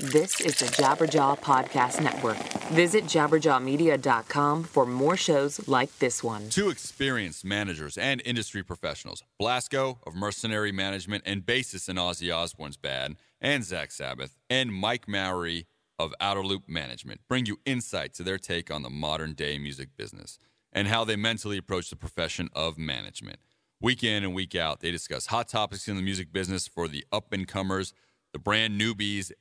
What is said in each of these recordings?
This is the Jabberjaw Podcast Network. Visit jabberjawmedia.com for more shows like this one. Two experienced managers and industry professionals, Blasko of Mercenary Management and bassist in Ozzy Osbourne's band, and Zakk Sabbath, and Mike Mowery of Outer Loop Management, bring you insight to their take on the modern day music business and how they mentally approach the profession of management. Week in and week out, they discuss hot topics in the music business for the up and comers, the brand newbies,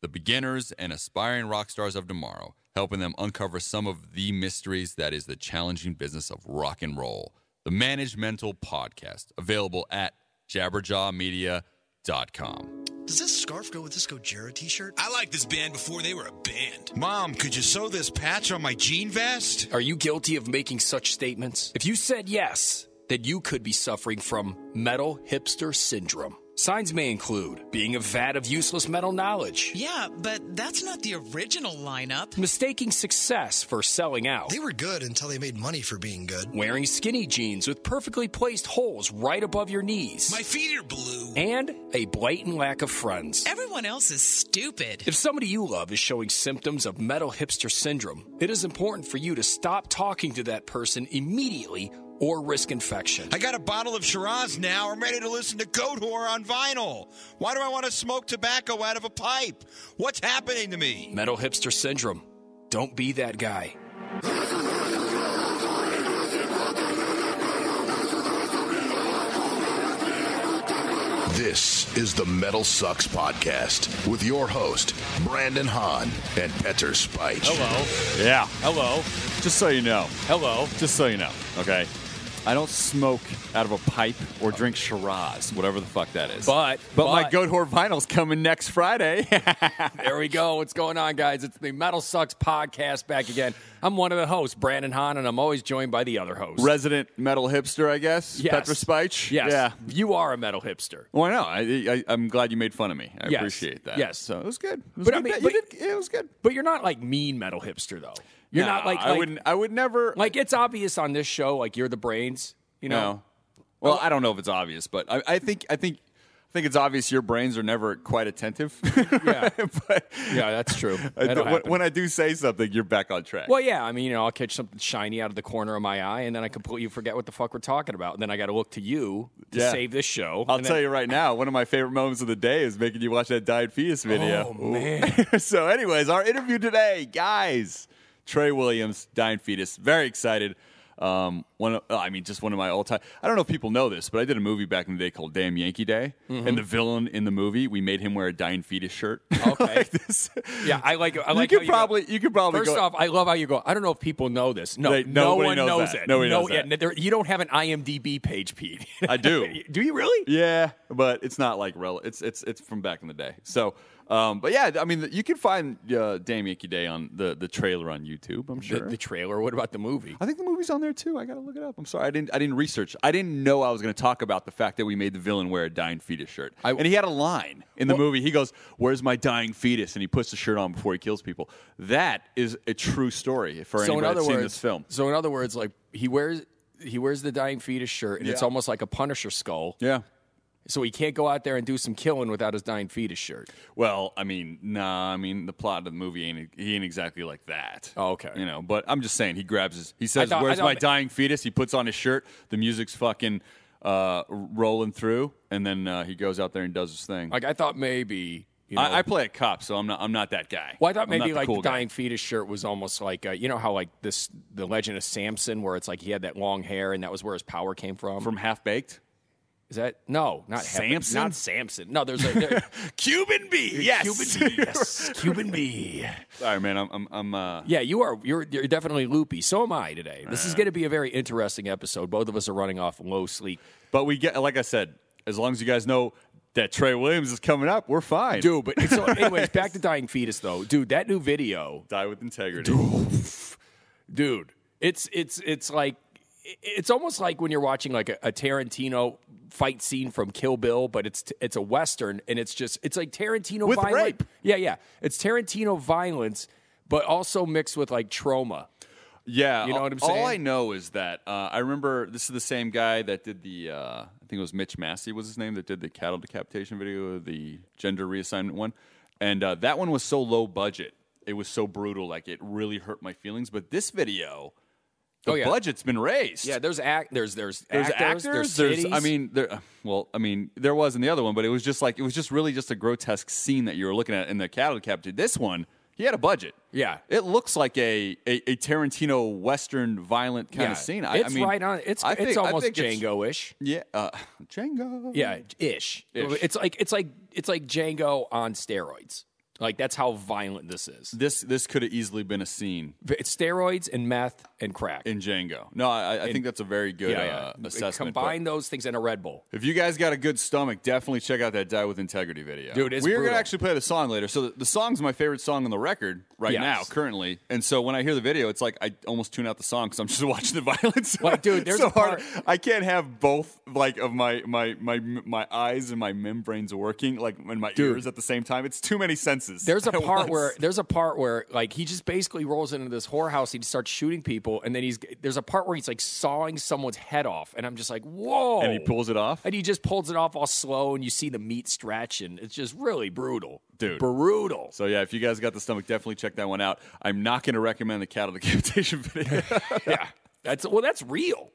the beginners, and aspiring rock stars of tomorrow, helping them uncover some of the mysteries that is the challenging business of rock and roll. The Managemental Podcast, available at jabberjawmedia.com. Does this scarf go with this Gojira t-shirt? I liked this band before they were a band. Mom, could you sew this patch on my jean vest? Are you guilty of making such statements? If you said yes, then you could be suffering from metal hipster syndrome. Signs may include being a vat of useless metal knowledge, Yeah, but that's not the original lineup. mistaking success for selling out, They were good until they made money for being good. wearing skinny jeans with perfectly placed holes right above your knees, My feet are blue. and a blatant lack of friends. Everyone else is stupid. If somebody you love is showing symptoms of metal hipster syndrome, it is important for you to stop talking to that person immediately or risk infection. I got a bottle of Shiraz now. I'm ready to listen to Goatwhore on vinyl. Why do I want to smoke tobacco out of a pipe? What's happening to me? Metal hipster syndrome. Don't be that guy. This is the Metal Sucks Podcast with your host, Brandon Hahn and Petter Spike. Hello. Yeah. Hello. Just so you know. Hello. Just so you know. Okay. I don't smoke out of a pipe or drink Shiraz, whatever the fuck that is. But- but, my but- Goatwhore vinyl's coming next Friday. There we go. What's going on, guys? It's the Metal Sucks podcast back again. I'm one of the hosts, Brandon Hahn, and I'm always joined by the other host. Resident metal hipster, I guess. Yes. Petra Spike. Yes. Yeah. You are a metal hipster. Well, no, I, I, I'm glad you made fun of me. I Yes. appreciate that. Yes. So it was good. It was But I mean, you but, did, it was good. But you're not like mean metal hipster, though. You're No, not like, I wouldn't. I would never. like it's obvious on this show, like you're the brains, you know? No. Well, oh. I don't know if it's obvious, but I, I think I think think it's obvious your brains are never quite attentive. Yeah. but Yeah, that's true. I when. I do say something, you're back on track. Well, yeah, I mean, you know, I'll catch something shiny out of the corner of my eye, and then I completely forget what the fuck we're talking about. And then I got to look to you to Yeah. save this show. I'll tell then- you right now, one of my favorite moments of the day is making you watch that Dying Fetus video. Oh, man. so, anyways, our interview today, guys, Trey Williams, Dying Fetus, very excited. Um, one, of, I mean, just one of my all time. I don't know if people know this, but I did a movie back in the day called Damn Yankee Day, Mm-hmm. and the villain in the movie, we made him wear a Dying Fetus shirt. Okay. like this. Yeah, I like. I you like. could how go- probably, you could probably First go. off, I love how you go. I don't know if people know this. No, They- no one knows knows, it. Nobody no, knows yeah, that. there- you don't have an IMDb page, Pete. I do. do you really? Yeah, but it's not like rel- It's it's it's from back in the day. So, um, but yeah, I mean, you can find uh, Damn Yankee Day on the the trailer on YouTube. I'm sure. the trailer. What about the movie? I think the movie's on there too. I gotta look it up. I'm sorry, I didn't I didn't research. I didn't know I was going to talk about the fact that we made the villain wear a dying fetus shirt. I- and he had a line in the movie. He goes, "Where's my dying fetus?" And he puts the shirt on before he kills people. That is a true story for so anybody that's seen this film. So in other words, like he wears he wears the dying fetus shirt, and it's almost like a Punisher skull. Yeah. So he can't go out there and do some killing without his dying fetus shirt. Well, I mean, nah. I mean, the plot of the movie ain't he ain't exactly like that. Oh, okay. You know, but I'm just saying he grabs his. He says, thought- I "Where's my dying fetus?" He puts on his shirt. The music's fucking uh, rolling through, and then uh, he goes out there and does his thing. Like I thought maybe. You know, I, I play a cop, so I'm not. I'm not that guy. Well, I thought I'm maybe not like cool the guy. dying fetus shirt was almost like uh, you know how like this the Legend of Samson, where it's like he had that long hair and that was where his power came from. from Half Baked. Is that no, not Heaven- Samson? not Samson. No, there's a there, Cuban B. Yes. Cuban B. Yes, Cuban B. Sorry, man. I'm. I'm. I'm uh, Yeah, you are. You're, you're definitely loopy. So am I today. This is going to be a very interesting episode. Both of us are running off low sleep. but we get, like I said, as long as you guys know that Trey Williams is coming up, we're fine. Dude, but so anyways, back to dying fetus though. Dude, that new video die with integrity. dude it's it's it's like it's almost like when you're watching like a, a Tarantino fight scene from Kill Bill, but it's it's a western and it's just it's like Tarantino With violence. rape. Yeah, yeah, it's Tarantino violence, but also mixed with like trauma. Yeah, You know all- what I'm saying. All? I know is that uh, I remember this is the same guy that did the. Uh, I think it was Mitch Massie was his name that did the cattle decapitation video, the gender reassignment one. and uh, that one was so low budget. It was so brutal, like it really hurt my feelings. But this video, the Oh, yeah. budget's been raised. Yeah, there's act. There's there's There's actors. actors. There's, There's, I mean, there. Well, I mean, there was in the other one, but it was just like it was just really just a grotesque scene that you were looking at in the cattle captive. This one, he had a budget. Yeah. it looks like a a, a Tarantino western violent kind yeah. of scene. I, It's I mean, right on. It's it's think- I almost think it's- Django-ish. Yeah, uh, Django. Yeah, ish. Ish. It's like it's like it's like Django on steroids. Like that's how violent this is. This this could have easily been a scene It's steroids and meth and crack. in Django. No, I, I think that's a very good yeah, uh, assessment. Combine those things in a Red Bull. If you guys got a good stomach, definitely check out that Die with Integrity video. Dude, it's We're brutal. gonna actually play the song later. So the, the song's my favorite song on the record right Yes. now, currently. And so when I hear the video, it's like I almost tune out the song because I'm just watching the violence. Like, dude, there's so a part- hard. I can't have both like of my my my my eyes and my membranes working like and my Dude. ears at the same time. It's too many senses. There's a part where there's a part where like he just basically rolls into this whorehouse. He just starts shooting people, and then he's there's a part where he's like sawing someone's head off, and I'm just like, whoa! and he pulls it off. and he just pulls it off all slow, and you see the meat stretch, and it's just really brutal, Dude. Brutal. So yeah, if you guys got the stomach, definitely check that one out. I'm not going to recommend the cattle decapitation video. yeah, that's well, that's real.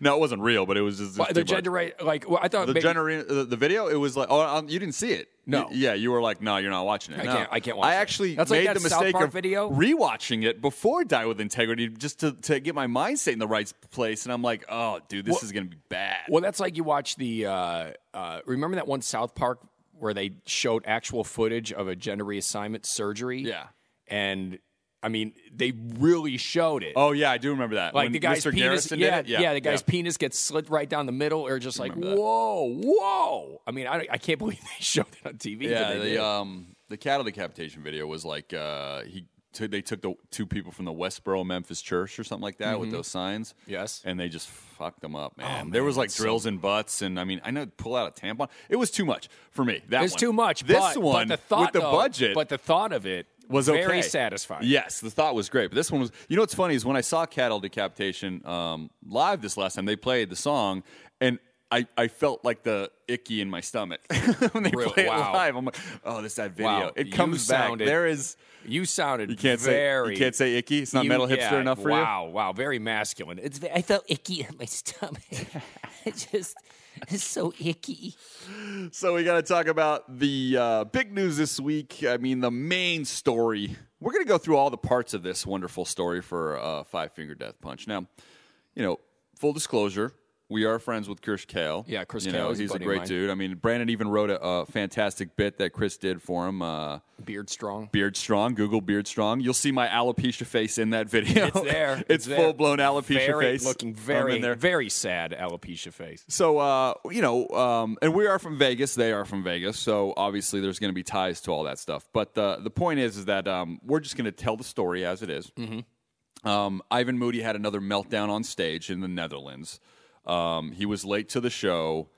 no, it wasn't real, but it was just too the much. gender like well, I thought the maybe- genera- the, the video it was like oh um, you didn't see it No. Y- yeah you were like no you're not watching it I No. can't- I can't watch I actually That's like made that the South mistake Park of video? rewatching it before Die with Integrity just to, to get my mindset in the right place and I'm like oh dude this Well- is gonna be bad Well, that's like you watch the. Uh, uh, remember that one South Park where they showed actual footage of a gender reassignment surgery? Yeah. and I mean they really showed it. oh yeah I do remember that like When the guy's Mr. penis, yeah, did it? the guy's penis gets slit right down the middle, or just like that. whoa, whoa. I mean, I, I can't believe they showed it on TV. yeah the um the cattle decapitation video was like uh he t- they took the two people from the Westboro Baptist church or something like that with those signs Mm-hmm. Yes. and they just fucked them up man, man, there was like that's so- drills in butts and I mean I know pull out a tampon it was too much for me that one. too much. this but, one but the thought, with the though- budget but the thought of it was very okay. satisfying. Yes, the thought was great. But this one was, you know what's funny is when I saw Cattle Decapitation um, live this last time, they played the song, and I, I felt like the icky in my stomach when they Really? play it Wow. live. I'm like, oh, this that video. Wow. It You comes back. sounded- There is. You sounded You can't very. say you can't say icky. It's not you- metal hipster yeah, enough for you. wow, Wow, very masculine. It's I felt icky in my stomach. it just it's so icky. So we got to talk about the uh, big news this week. I mean, the main story. We're going to go through all the parts of this wonderful story for uh, Five Finger Death Punch. Now, you know, full disclosure, we are friends with Chris Kael. Yeah, Chris you Kael know, is a he's a great dude. I mean, Brandon even wrote a, a fantastic bit that Chris did for him. Uh, Beard strong. Beard Strong, Google Beard Strong. You'll see my alopecia face in that video. It's there. it's there. full blown alopecia very, face. Looking very, very sad alopecia face. So, uh, you know, um, and we are from Vegas. They are from Vegas. So obviously, there's going to be ties to all that stuff. But the the point is, is that um, we're just going to tell the story as it is. Um, Ivan Moody had another meltdown on stage in the Netherlands. Um, he was late to the show.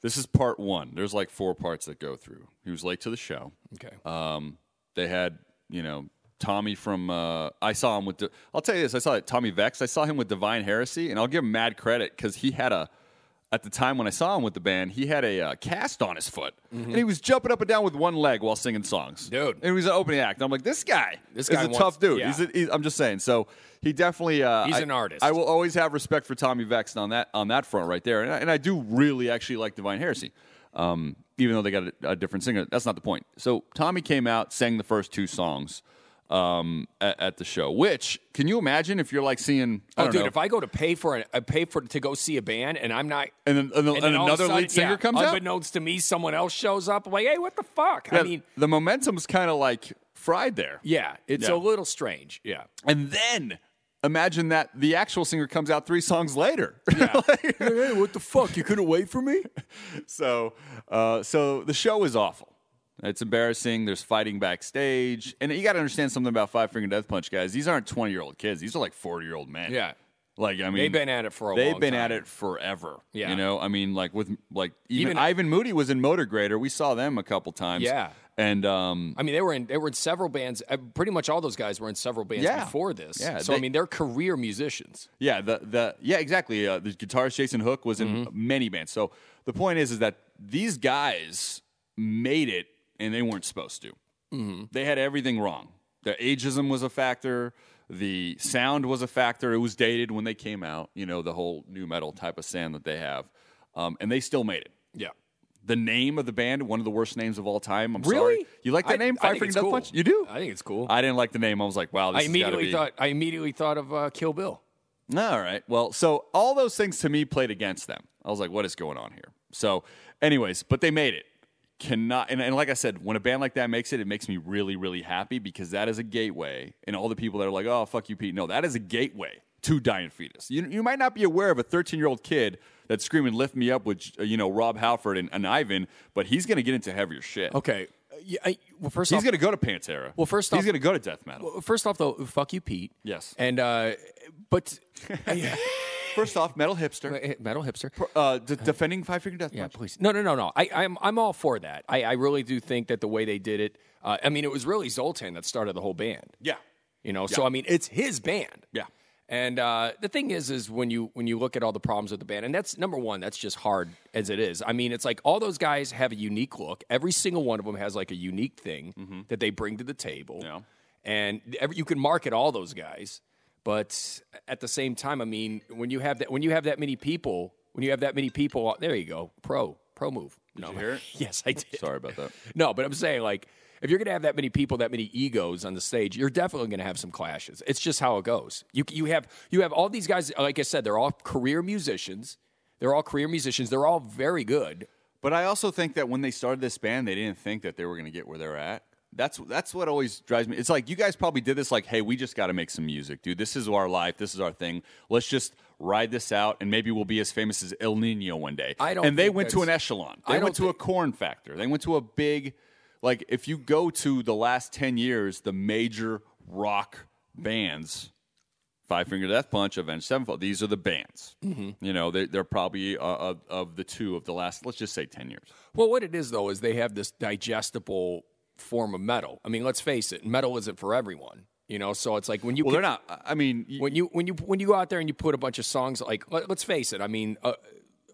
This is part one. There's like four parts that go through. He was late to the show. Okay. Um, they had, you know, Tommy from. Uh, I saw him with. I'll tell you this. I saw Tommy Vext. I saw him with Divine Heresy, and I'll give him mad credit because he had a. At the time when I saw him with the band, he had a uh, cast on his foot, and he was jumping up and down with one leg while singing songs. Mm-hmm. Dude. and he was an opening act. And I'm like, this guy, This is a wants- tough dude. yeah. He's, a, he's I'm just saying. So he definitely. Uh, He's I- an artist. I will always have respect for Tommy Vext on that on that front right there, and I, and I do really actually like Divine Heresy, um, even though they got a, a different singer. That's not the point. So Tommy came out, sang the first two songs um, at, at the show. Which can you imagine if you're like seeing? I Oh, don't dude, know, if I go to pay for an, I pay for to go see a band, and I'm not. and then, and, then- and then all of a another sudden, lead singer yeah, comes out. unbeknownst to me, someone else shows up. I'm like, hey, what the fuck? Yeah, I mean, the momentum's kind of like fried there. yeah, it's Yeah. a little strange. Yeah. And then imagine that the actual singer comes out three songs later. hey, what the fuck? You couldn't wait for me? so, uh, so the show is awful. It's embarrassing. There's fighting backstage, and you got to understand something about Five Finger Death Punch guys. These aren't 20 year old kids. These are like 40 year old men. Yeah. Like I mean, They've been at it for a they've been time. at it forever. Yeah. you know, I mean, like with like even, Even- Ivan Moody was in Motograter. We saw them a couple times. Yeah. and um, I mean, they were in they were in several bands. uh, Pretty much all those guys were in several bands Yeah. before this. Yeah, So I mean, they're career musicians. Yeah, the the yeah, exactly. Uh, the guitarist Jason Hook was in Mm-hmm. many bands. So the point is, is that these guys made it, and they weren't supposed to. They had everything wrong. The ageism was a factor. The sound was a factor. It was dated when they came out. You know the whole nu metal type of sound that they have, um, and they still made it. Yeah. The name of the band, one of the worst names of all time. I'm Really? sorry. You like that I- name, I Five Finger Death cool. Punch? You do? I think it's cool. I didn't like the name. I was like, wow, this I immediately be- thought I immediately thought of uh, Kill Bill. all right. Well, so all those things to me played against them. I was like, what is going on here? So, anyways, but they made it. Cannot, and, and like I said, when a band like that makes it, it makes me really, really happy because that is a gateway. And all the people that are like, oh, fuck you, Pete. No, that is a gateway to Dying Fetus. You, you might not be aware of a 13 year old kid that's screaming, lift me up with, you know, Rob Halford and, and Ivan, but he's going to get into heavier shit. Okay. Uh, yeah, I, well, first He's off, going to go to Pantera. Well, first he's off- he's going to go to death metal. well, first off though, fuck you, Pete. Yes. And uh, but First off, metal hipster, metal hipster. uh, d- defending Five Finger Death Yeah, Punch. please. No, no, no, no. I, I'm I'm all for that. I, I really do think that the way they did it. Uh, I mean, it was really Zoltan that started the whole band. Yeah. You know, so I mean, it's his band. Yeah. And uh, the thing is, is when you when you look at all the problems with the band, and that's number one. That's just hard as it is. I mean, it's like all those guys have a unique look. Every single one of them has like a unique thing that they bring to the table. Yeah. And every, you can market all those guys, but at the same time, I mean, when you have that when you have that many people, when you have that many people, there you go, pro pro move. Did no, you hear it? yes, I did. Sorry about that. No, but I'm saying like if you're going to have that many people, that many egos on the stage, you're definitely going to have some clashes. It's just how it goes. You you have you have all these guys. Like I said, they're all career musicians. They're all career musicians. They're all very good. But I also think that when they started this band, they didn't think that they were going to get where they're at. That's that's what always drives me. It's like you guys probably did this like, hey, we just got to make some music, dude. This is our life. This is our thing. Let's just ride this out, and maybe we'll be as famous as El Nino one day. I don't And they think went to an that's- echelon. I They don't went to a think- corn factor. They went to a big, like, if you go to the last ten years, the major rock bands Five Finger Death Punch, Avenged Sevenfold. These are the bands. Mm-hmm. You know, they, they're probably uh, of, of the two of the last, let's just say, 10 years. Well, what it is though is they have this digestible form of metal. I mean, let's face it, metal isn't for everyone. You know, so it's like when you Well, can- they're not. I mean, y- when you when you when you go out there and you put a bunch of songs like let, us face it i mean uh,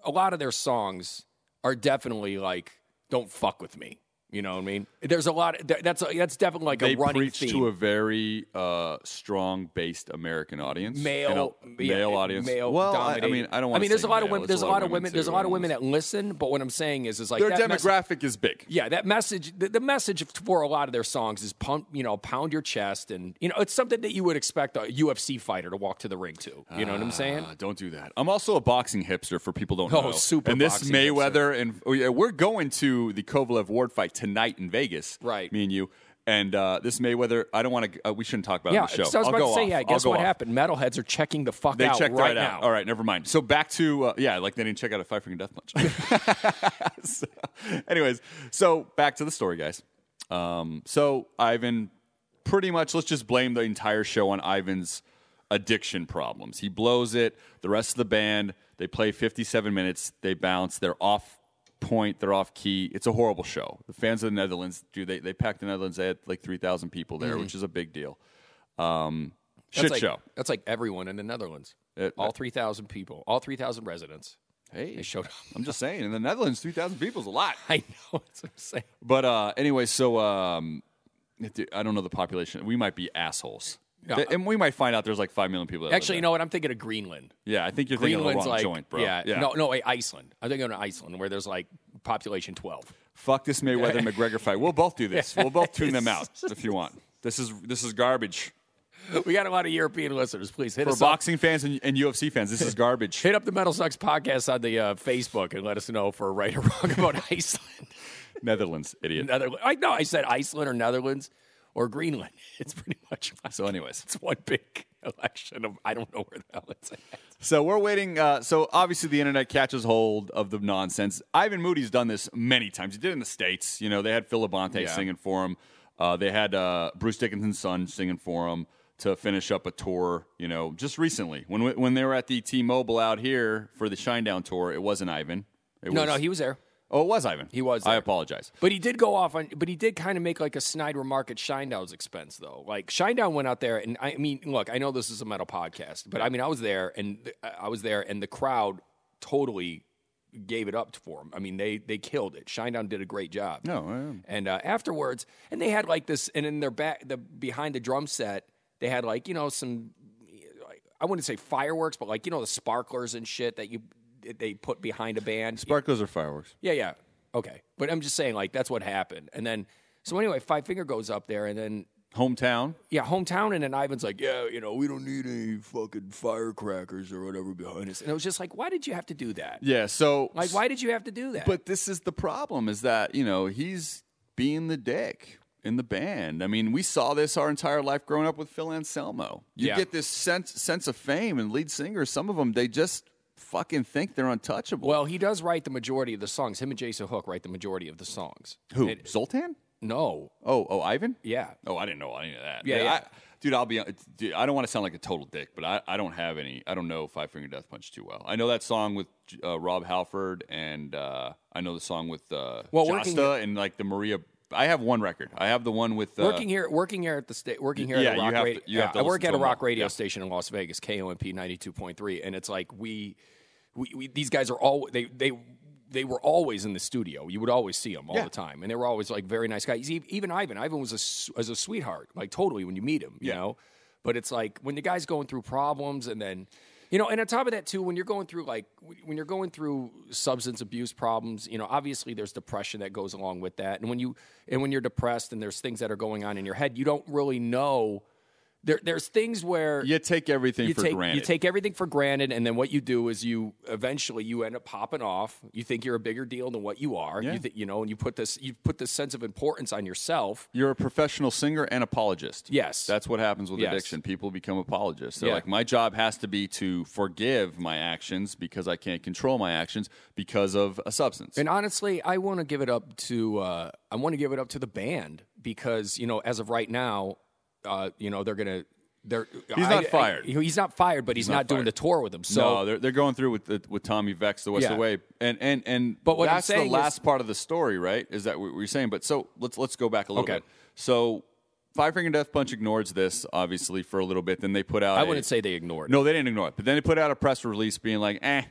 a lot of their songs are definitely like don't fuck with me you know what i mean there's a lot that- that's that's definitely like they a running preach theme to a very uh, strong based American audience, male And a- male audience. male well, I, I mean, I don't. I mean, there's a lot of women. There's a lot of women. too. There's a lot of women that listen. But what I'm saying is, is like Their that message- demographic is big. yeah, that message, the, the message for a lot of their songs is pump, you know, pound your chest, and you know, it's something that you would expect a UFC fighter to walk to the ring to. You know what I'm saying? Uh, don't do that. I'm also a boxing hipster for people don't Oh, know. super And this boxing Mayweather and oh, yeah, we're going to the Kovalev Ward fight tonight in Vegas. Right. Me and you. And uh, this Mayweather, I don't want to. Uh, we shouldn't talk about it yeah, on the show. so I was I'll about to say, off. yeah. Guess what off. happened? Metalheads are checking the fuck They out checked right, right, out. now. All right, never mind. So back to uh, yeah, like they didn't check out a Five Finger Death Punch. so, anyways, so back to the story, guys. Um, so Ivan, pretty much, let's just blame the entire show on Ivan's addiction problems. He blows it. The rest of the band, they play 57 minutes. They bounce. They're off point. They're off key. It's a horrible show. The fans of the Netherlands, do they they packed the Netherlands. They had like 3,000 people there, which is a big deal. Um, That's shit like, show. That's like everyone in the Netherlands. It- all 3,000 people, all 3,000 residents. Hey, They showed up. I'm just saying, in the Netherlands, 3,000 people is a lot. I know. That's what I'm saying. But uh, anyway, so um, I don't know the population. We might be assholes. Yeah. and we might find out there's like 5 million people that Actually, you know what? I'm thinking of Greenland. Yeah, I think you're thinking of the wrong like, joint, bro. Yeah, no, no, wait, Iceland. I'm thinking of an Iceland, where there's like population 12. Fuck this Mayweather McGregor fight. We'll both do this. We'll both tune them out if you want. This is this is garbage. We got a lot of European listeners. Please hit For us up. boxing fans and, and UFC fans, this is garbage. Hit up the Metal Sucks podcast on the uh, Facebook and let us know if we're right or wrong about Iceland. Netherlands, idiot. Netherlands. I know I said Iceland or Netherlands or Greenland. It's pretty much So, anyways, it's one big election of I don't know where the hell it's at. So we're waiting. Uh, so obviously the internet catches hold of the nonsense. Ivan Moody's done this many times. He did it in the states. You know, they had Phil Labonte Yeah. singing for him. Uh, they had uh, Bruce Dickinson's son singing for him to finish up a tour. You know, just recently when when they were at the T-Mobile out here for the Shinedown tour, it wasn't Ivan. It No, was, no, he was there. Oh, it was Ivan. He was I apologize. But he did go off on, but he did kind of make like a snide remark at Shinedown's expense, though. Like Shinedown went out there, and I mean, look, I know this is a metal podcast, but I mean, I was there, and th- I was there, and the crowd totally gave it up for him. I mean, they they killed it. Shinedown did a great job. No, I. And uh, afterwards, and they had like this, and in their back, the behind the drum set, they had like you know some, I wouldn't say fireworks, but like you know the sparklers and shit that you they put behind a band. Sparklers are fireworks. Yeah, yeah. Okay. But I'm just saying, like, that's what happened. And then, so anyway, Five Finger goes up there, and then, Hometown. yeah, hometown, and then Ivan's like, yeah, you know, we don't need any fucking firecrackers or whatever behind us. And it was just like, why did you have to do that? Yeah. So Like, why did you have to do that? But this is the problem: is that you know he's being the dick in the band. I mean, we saw this our entire life growing up with Phil Anselmo. You Yeah. get this sense sense of fame, and lead singers. Some of them they just fucking think they're untouchable. well, he does write the majority of the songs. Him and Jason Hook write the majority of the songs. who? It- Zoltan? no. Oh, oh, Ivan? Yeah. Oh, I didn't know any of that. Yeah, yeah. I, dude, I'll be. Dude, I don't want to sound like a total dick, but I, I don't have any. I don't know Five Finger Death Punch too well. I know that song with uh, Rob Halford, and uh, I know the song with uh, Well, Josta and like the Maria. I have one record. I have the one with uh, working here, working here at the state, working here Yeah, at a you rock have radio. to- to I work at a rock radio Yeah. station in Las Vegas, KOMP ninety two point three, and it's like we, we, we, these guys are all they they. They were always in the studio. You would always see them all Yeah. the time, and they were always like very nice guys. Even Ivan, Ivan was a s- a sweetheart, like totally when you meet him, you Yeah. know. But it's like when the guy's going through problems, and then, you know, and on top of that too, when you're going through like when you're going through substance abuse problems, you know, obviously there's depression that goes along with that, and when you and when you're depressed and there's things that are going on in your head, you don't really know. There, there's things where You take everything you for take granted. you take everything for granted, and then what you do is you eventually you end up popping off. You think you're a bigger deal than what you are. Yeah. You think you know, and you put this you put this sense of importance on yourself. You're a professional singer and apologist. Yes. That's what happens with Yes. addiction. People become apologists. They're Yeah. like, my job has to be to forgive my actions because I can't control my actions because of a substance. And honestly, I want to give it up to uh, I want to give it up to the band because you know as of right now, uh, you know they're gonna they're He's not I- fired. he's not fired, but he's, not not, doing the tour with them. So no, they're, they're going through with the, with Tommy Vext the West Yeah. Away, and and and But what that's saying the is- last part of the story, right? Is that what you're saying? But so let's let's go back a little Okay. bit. So Five Finger Death Punch ignores this obviously for a little bit. Then they put out. I a- wouldn't say they ignored. it. no, they didn't ignore it, but then they put out a press release being like, eh,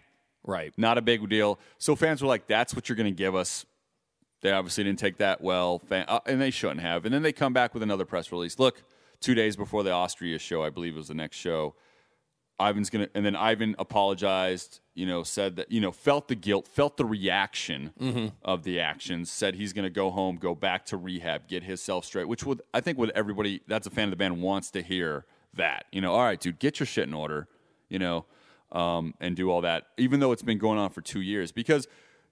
right? not a big deal. So fans were like, "That's what you're going to give us." They obviously didn't take that well, fan, uh, and they shouldn't have. And then they come back with another press release. Look, two days before the Austria show, I believe it was the next show. Ivan's gonna, and then Ivan apologized. You know, said that you know felt the guilt, felt the reaction Mm-hmm. of the actions. Said he's gonna go home, go back to rehab, get himself straight. Which would I think would everybody that's a fan of the band wants to hear that. You know, all right, dude, get your shit in order. You know, um, and do all that, even though it's been going on for two years, because.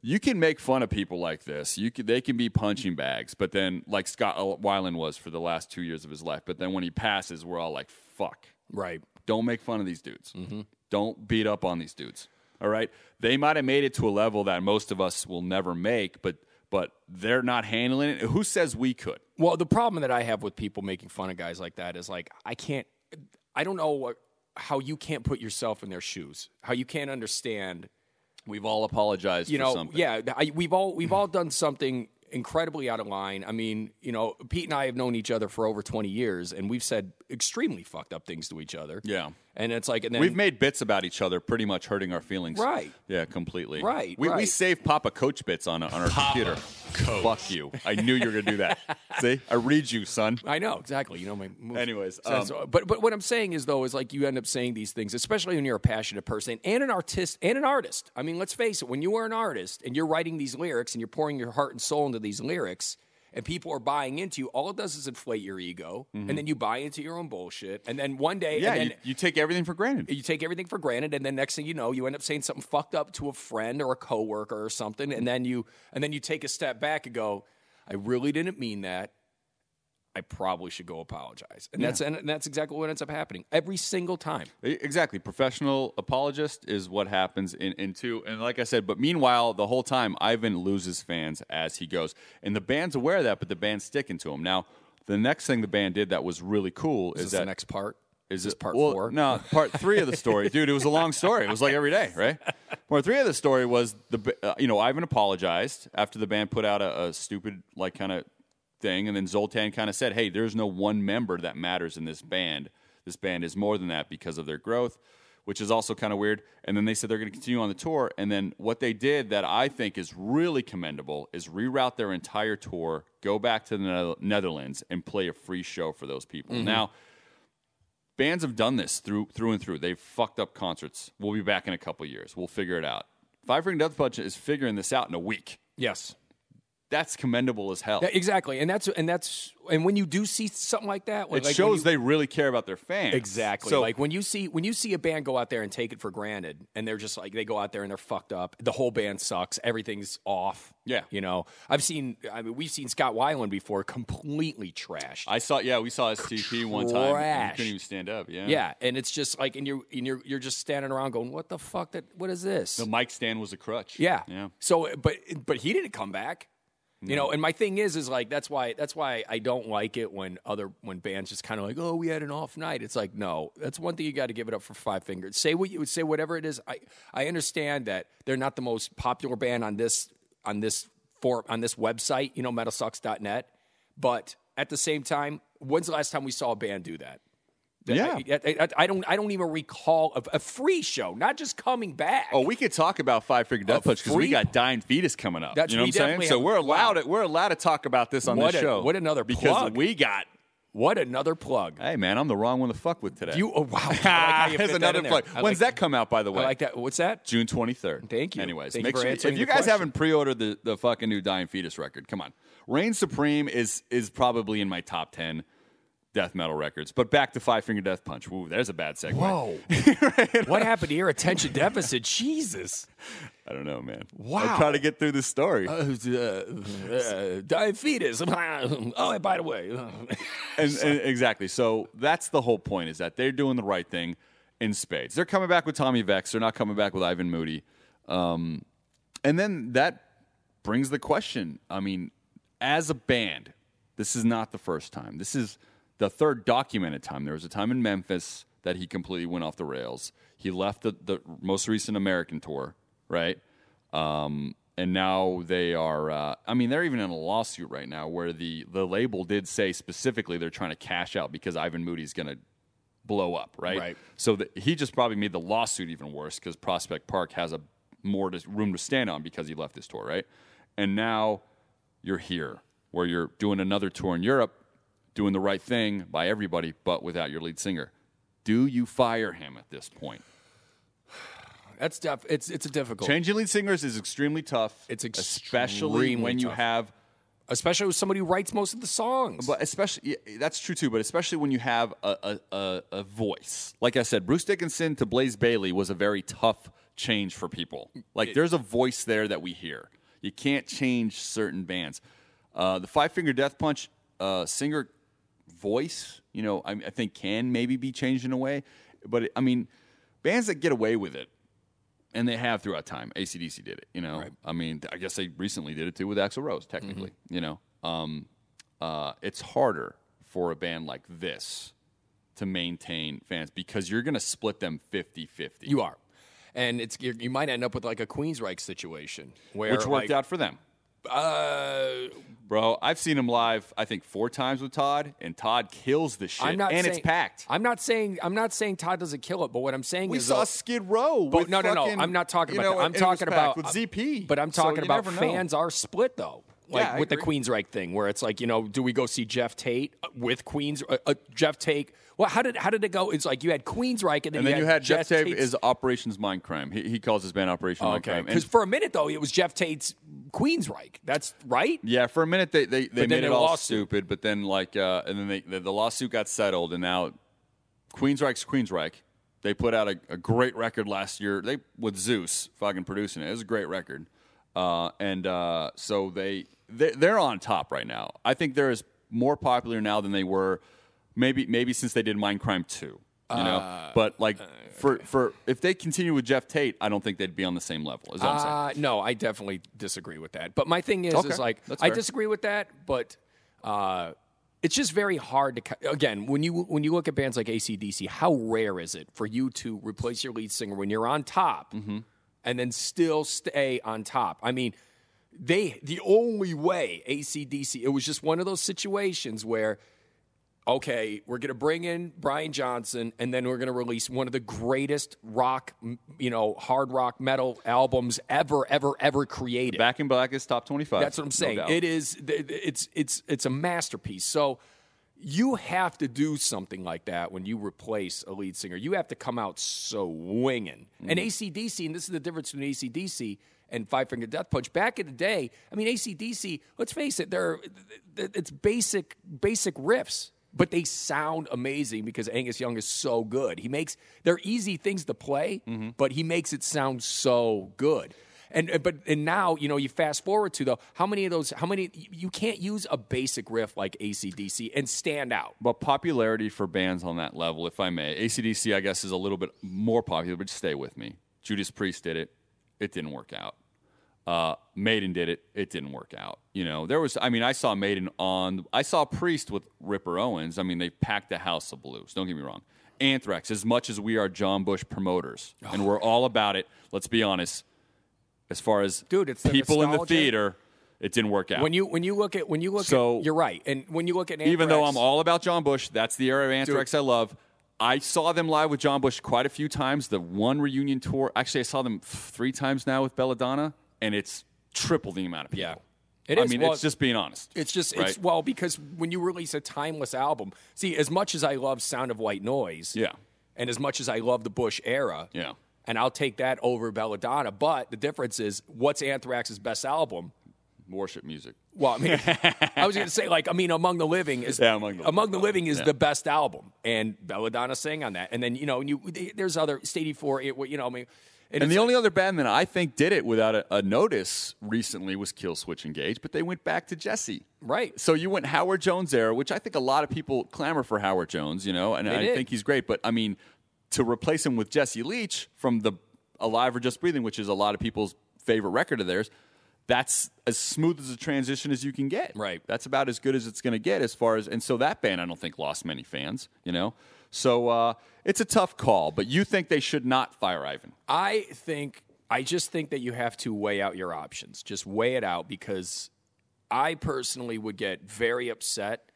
You can make fun of people like this. You can, they can be punching bags, but then like Scott Weiland was for the last two years of his life. But then when he passes, we're all like, "Fuck, Right. don't make fun of these dudes. Mm-hmm. Don't beat up on these dudes. All right. They might have made it to a level that most of us will never make, but but they're not handling it. Who says we could? Well, the problem that I have with people making fun of guys like that is like I can't. I don't know what, how you can't put yourself in their shoes. How you can't understand. We've all apologized You for know, something. yeah. I, we've all we've all done something incredibly out of line. I mean, you know, Pete and I have known each other for over twenty years, and we've said extremely fucked up things to each other. Yeah. And it's like, and then We've made bits about each other, pretty much hurting our feelings. Right. Yeah, completely. Right, We, we save Papa Coach bits on, on our computer. Coach. Fuck you. I knew you were going to do that. See? I read you, son. I know exactly. You know my. Moves. Anyways, So- um, so- but but what I'm saying is though is like you end up saying these things, especially when you're a passionate person and an artist and an artist. I mean, let's face it. When you are an artist and you're writing these lyrics and you're pouring your heart and soul into these lyrics, and people are buying into you, all it does is inflate your ego, and then you buy into your own bullshit, and then one day, Mm-hmm. yeah, and then, you, you take everything for granted. you take everything for granted and then next thing you know you end up saying something fucked up to a friend or a coworker or something and then you and then you take a step back and go i really didn't mean that i probably should go apologize and that's and that's exactly what ends up happening every single time Exactly. Professional apologist is what happens in, in two. And like I said, but meanwhile, the whole time, Ivan loses fans as he goes. And the band's aware of that, but the band's sticking to him. Now, the next thing the band did that was really cool is is, this that the next part is this part well, four No, part three of the story, dude. It was a long story. It was like every day, right? Part three of the story was the uh, you know Ivan apologized after the band put out a, a stupid like kind of thing, and then Zoltan kind of said, "Hey, there's no one member that matters in this band. This band is more than that because of their growth." which is also kind of weird. And then they said they're going to continue on the tour. And then what they did that I think is really commendable is reroute their entire tour, go back to the Netherlands, and play a free show for those people. Mm-hmm. Now, bands have done this through through and through. They've fucked up concerts. We'll be back in a couple years. We'll figure it out. Five Finger Death Punch is figuring this out in a week. Yes. That's commendable as hell. Yeah, exactly, and that's and that's and when you do see something like that, it like when shows you- they really care about their fans. Exactly. So, like when you see when you see a band go out there and take it for granted, and they're just like they go out there and they're fucked up. The whole band sucks. Everything's off. Yeah. You know, I've seen. I mean, we've seen Scott Weiland before, completely trashed. I saw. Yeah, we saw STP one time. Trash. He couldn't even stand up. Yeah. yeah, and it's just like, and you're and you're you're just standing around going, "What the fuck? That what is this?" The mic stand was a crutch. Yeah. Yeah. So, but but he didn't come back. You know, and my thing is, is like that's why that's why I don't like it when other when bands just kind of like, oh, we had an off night. It's like, no, that's one thing you got to give it up for Five Fingers. Say what you would say, whatever it is. I I understand that they're not the most popular band on this on this for on this website, you know, metalsucks.net. But at the same time, when's the last time we saw a band do that? Yeah. I, I- I- don't. I don't even recall a, a free show, not just coming back. Oh, we could talk about Five Finger Death Punch because we got Dying Fetus coming up. That's- you know what I'm saying? definitely So we're allowed wow. to, we're allowed to talk about this on What this a- show. what another because plug. we got. What another plug. Hey man, I'm the wrong one to fuck with today. You oh wow! Like There's another in there. plug. When's like- that come out? By the way, I like that. What's that? June 23rd. Thank you. Anyways, Thank make for sure if you guys question. haven't pre-ordered the, the fucking new Dying Fetus record, come on. Reign Supreme is is probably in my top 10 death metal records. But back to Five Finger Death Punch. Woo, there's a bad segue. Whoa! what happened to your attention deficit? Jesus! I don't know, man. Wow. I'm trying to get through this story. Uh, uh, uh, diabetes. oh, and by the way, and, and exactly. So that's the whole point is that they're doing the right thing in spades. They're coming back with Tommy Vext. They're not coming back with Ivan Moody. Um, and then that brings the question. I mean, as a band, this is not the first time. This is the third documented time. There was a time in Memphis that he completely went off the rails. He left the, the most recent American tour, right? Um, and now they are. Uh, I mean, they're even in a lawsuit right now where the the label did say specifically they're trying to cash out because Ivan Moody's going to blow up, right? Right. So that he just probably made the lawsuit even worse because Prospect Park has a more to, room to stand on because he left this tour, right? And now you're here where you're doing another tour in Europe, doing the right thing by everybody, but without your lead singer. Do you fire him at this point? that's tough. It's it's a difficult, Changing lead singers is extremely tough. It's especially when you have, especially with somebody who writes most of the songs. but especially yeah, that's true too. But especially when you have a, a, a, a voice, like I said, Bruce Dickinson to Blaze Bayley was a very tough change for people. Like there's a voice there that we hear. You can't change certain bands. Uh, the Five Finger Death Punch uh, singer voice, you know, I, I think can maybe be changed in a way. But it, I mean, bands that get away with it, and they have throughout time. ACDC did it, you know. I mean, I guess they recently did it too with Axl Rose, technically, Mm-hmm. you know. Um, uh, it's harder for a band like this to maintain fans because you're going to split them 50 50. you are, and it's you might end up with like a Queensryche situation where Which worked like, out for them. Uh, Bro, I've seen him live, I think, four times with Todd, and Todd kills the shit. I'm not and saying, it's packed. I'm not saying I'm not saying Todd doesn't kill it, but what I'm saying is we is saw though- Skid Row. But no, no, no. fucking, I'm not talking about know, that. I'm and it was talking about with ZP. But I'm talking you about fans are split though. Like Yeah, with the agree. Queensryche thing, where it's like you know, do we go see Geoff Tate uh, with Queens? Uh, uh, Geoff Tate. Well, how did how did it go? It's like you had Queensryche, and then And then you had Geoff Tate is Operations Mindcrime. He, he calls his band Operation Oh, Mindcrime. okay. Because for a minute though, it was Geoff Tate's Queensryche. That's right. Yeah, for a minute they they, they made it all lost it. stupid, but then like uh, and then they, the, the lawsuit got settled, and now Queensryche's Queensryche. They put out a, a great record last year. They with Zeuss fucking producing it. It was a great record, uh, and uh, so they they they're on top right now. I think they're as more popular now than they were maybe maybe since they did Mindcrime two. You know, Uh, but like for for if they continue with Geoff Tate, I don't think they'd be on the same level. Is what I'm saying. Uh, no, I definitely disagree with that. But my thing is, Okay, is like I disagree with that, but uh, it's just very hard to. Again, when you when you look at bands like ACDC, how rare is it for you to replace your lead singer when you're on top, Mm-hmm. And then still stay on top? I mean, they the only way ACDC. It was just one of those situations where okay, we're going to bring in Brian Johnson, and then we're going to release one of the greatest rock, you know, hard rock metal albums ever, ever, ever created. Back in Black is top 25. That's what I'm saying. doubt. it is. It's it's it's a masterpiece. So you have to do something like that when you replace a lead singer. You have to come out swinging. And mm-hmm. ACDC, and this is the difference between ACDC and Five Finger Death Punch. Back in the day, I mean, ACDC. Let's face it, they're it's basic basic riffs. But they sound amazing because Angus Young is so good. He makes they're easy things to play, mm-hmm. but he makes it sound so good. And uh, but and now you know you fast forward to though how many of those how many you can't use a basic riff like ACDC and stand out. But popularity for bands on that level, if I may, ACDC, I guess, is a little bit more popular, but just stay with me. Judas Priest did it. It didn't work out. Uh, Maiden did it. It didn't work out. You know, there was, I mean, I saw Maiden on, I saw Priest with Ripper Owens. I mean, they packed the house of blues. Don't get me wrong. Anthrax, as much as we are John Bush promoters, and we're all about it, let's be honest, as far as Dude, it's the people in the nostalgia. theater, it didn't work out. When you when you look at when you look So- at you're right. And when you look at even though I'm all about John Bush, that's the era of Anthrax I love. I saw them live with John Bush quite a few times. The one reunion tour, actually, I saw them three times now with Belladonna, and it's triple the amount of people. Yeah. It I is. mean, Well, it's just being honest. It's just it's well because when you release a timeless album, see as much as I love Sound of White Noise, Yeah. and as much as I love the Bush era, Yeah. And I'll take that over Belladonna. But the difference is, what's Anthrax's best album? worship music. Well, I mean, I was going to say like I mean, Among the Living is Yeah, Among the Living. Living is Yeah. the best album, and Belladonna sang on that. And then you know, you there's other Stady Four, you know, I mean, And it's the only other band that I think did it without a, a notice recently was Killswitch Engage, but they went back to Jesse. right. So you went Howard Jones era, which I think a lot of people clamor for Howard Jones, you know, and They I did. think he's great. But I mean, to replace him with Jesse Leach from the Alive or Just Breathing, which is a lot of people's favorite record of theirs, that's as smooth as a transition as you can get. Right. That's about as good as it's going to get as far as, and so that band I don't think lost many fans, you know. So uh, it's a tough call, but you think they should not fire Ivan? I think I just think that you have to weigh out your options. Just weigh it out because I personally would get very upset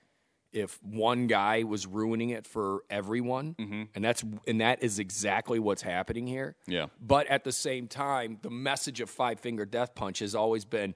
if one guy was ruining it for everyone, and that's and that is exactly what's happening here. Yeah. But at the same time, the message of Five Finger Death Punch has always been.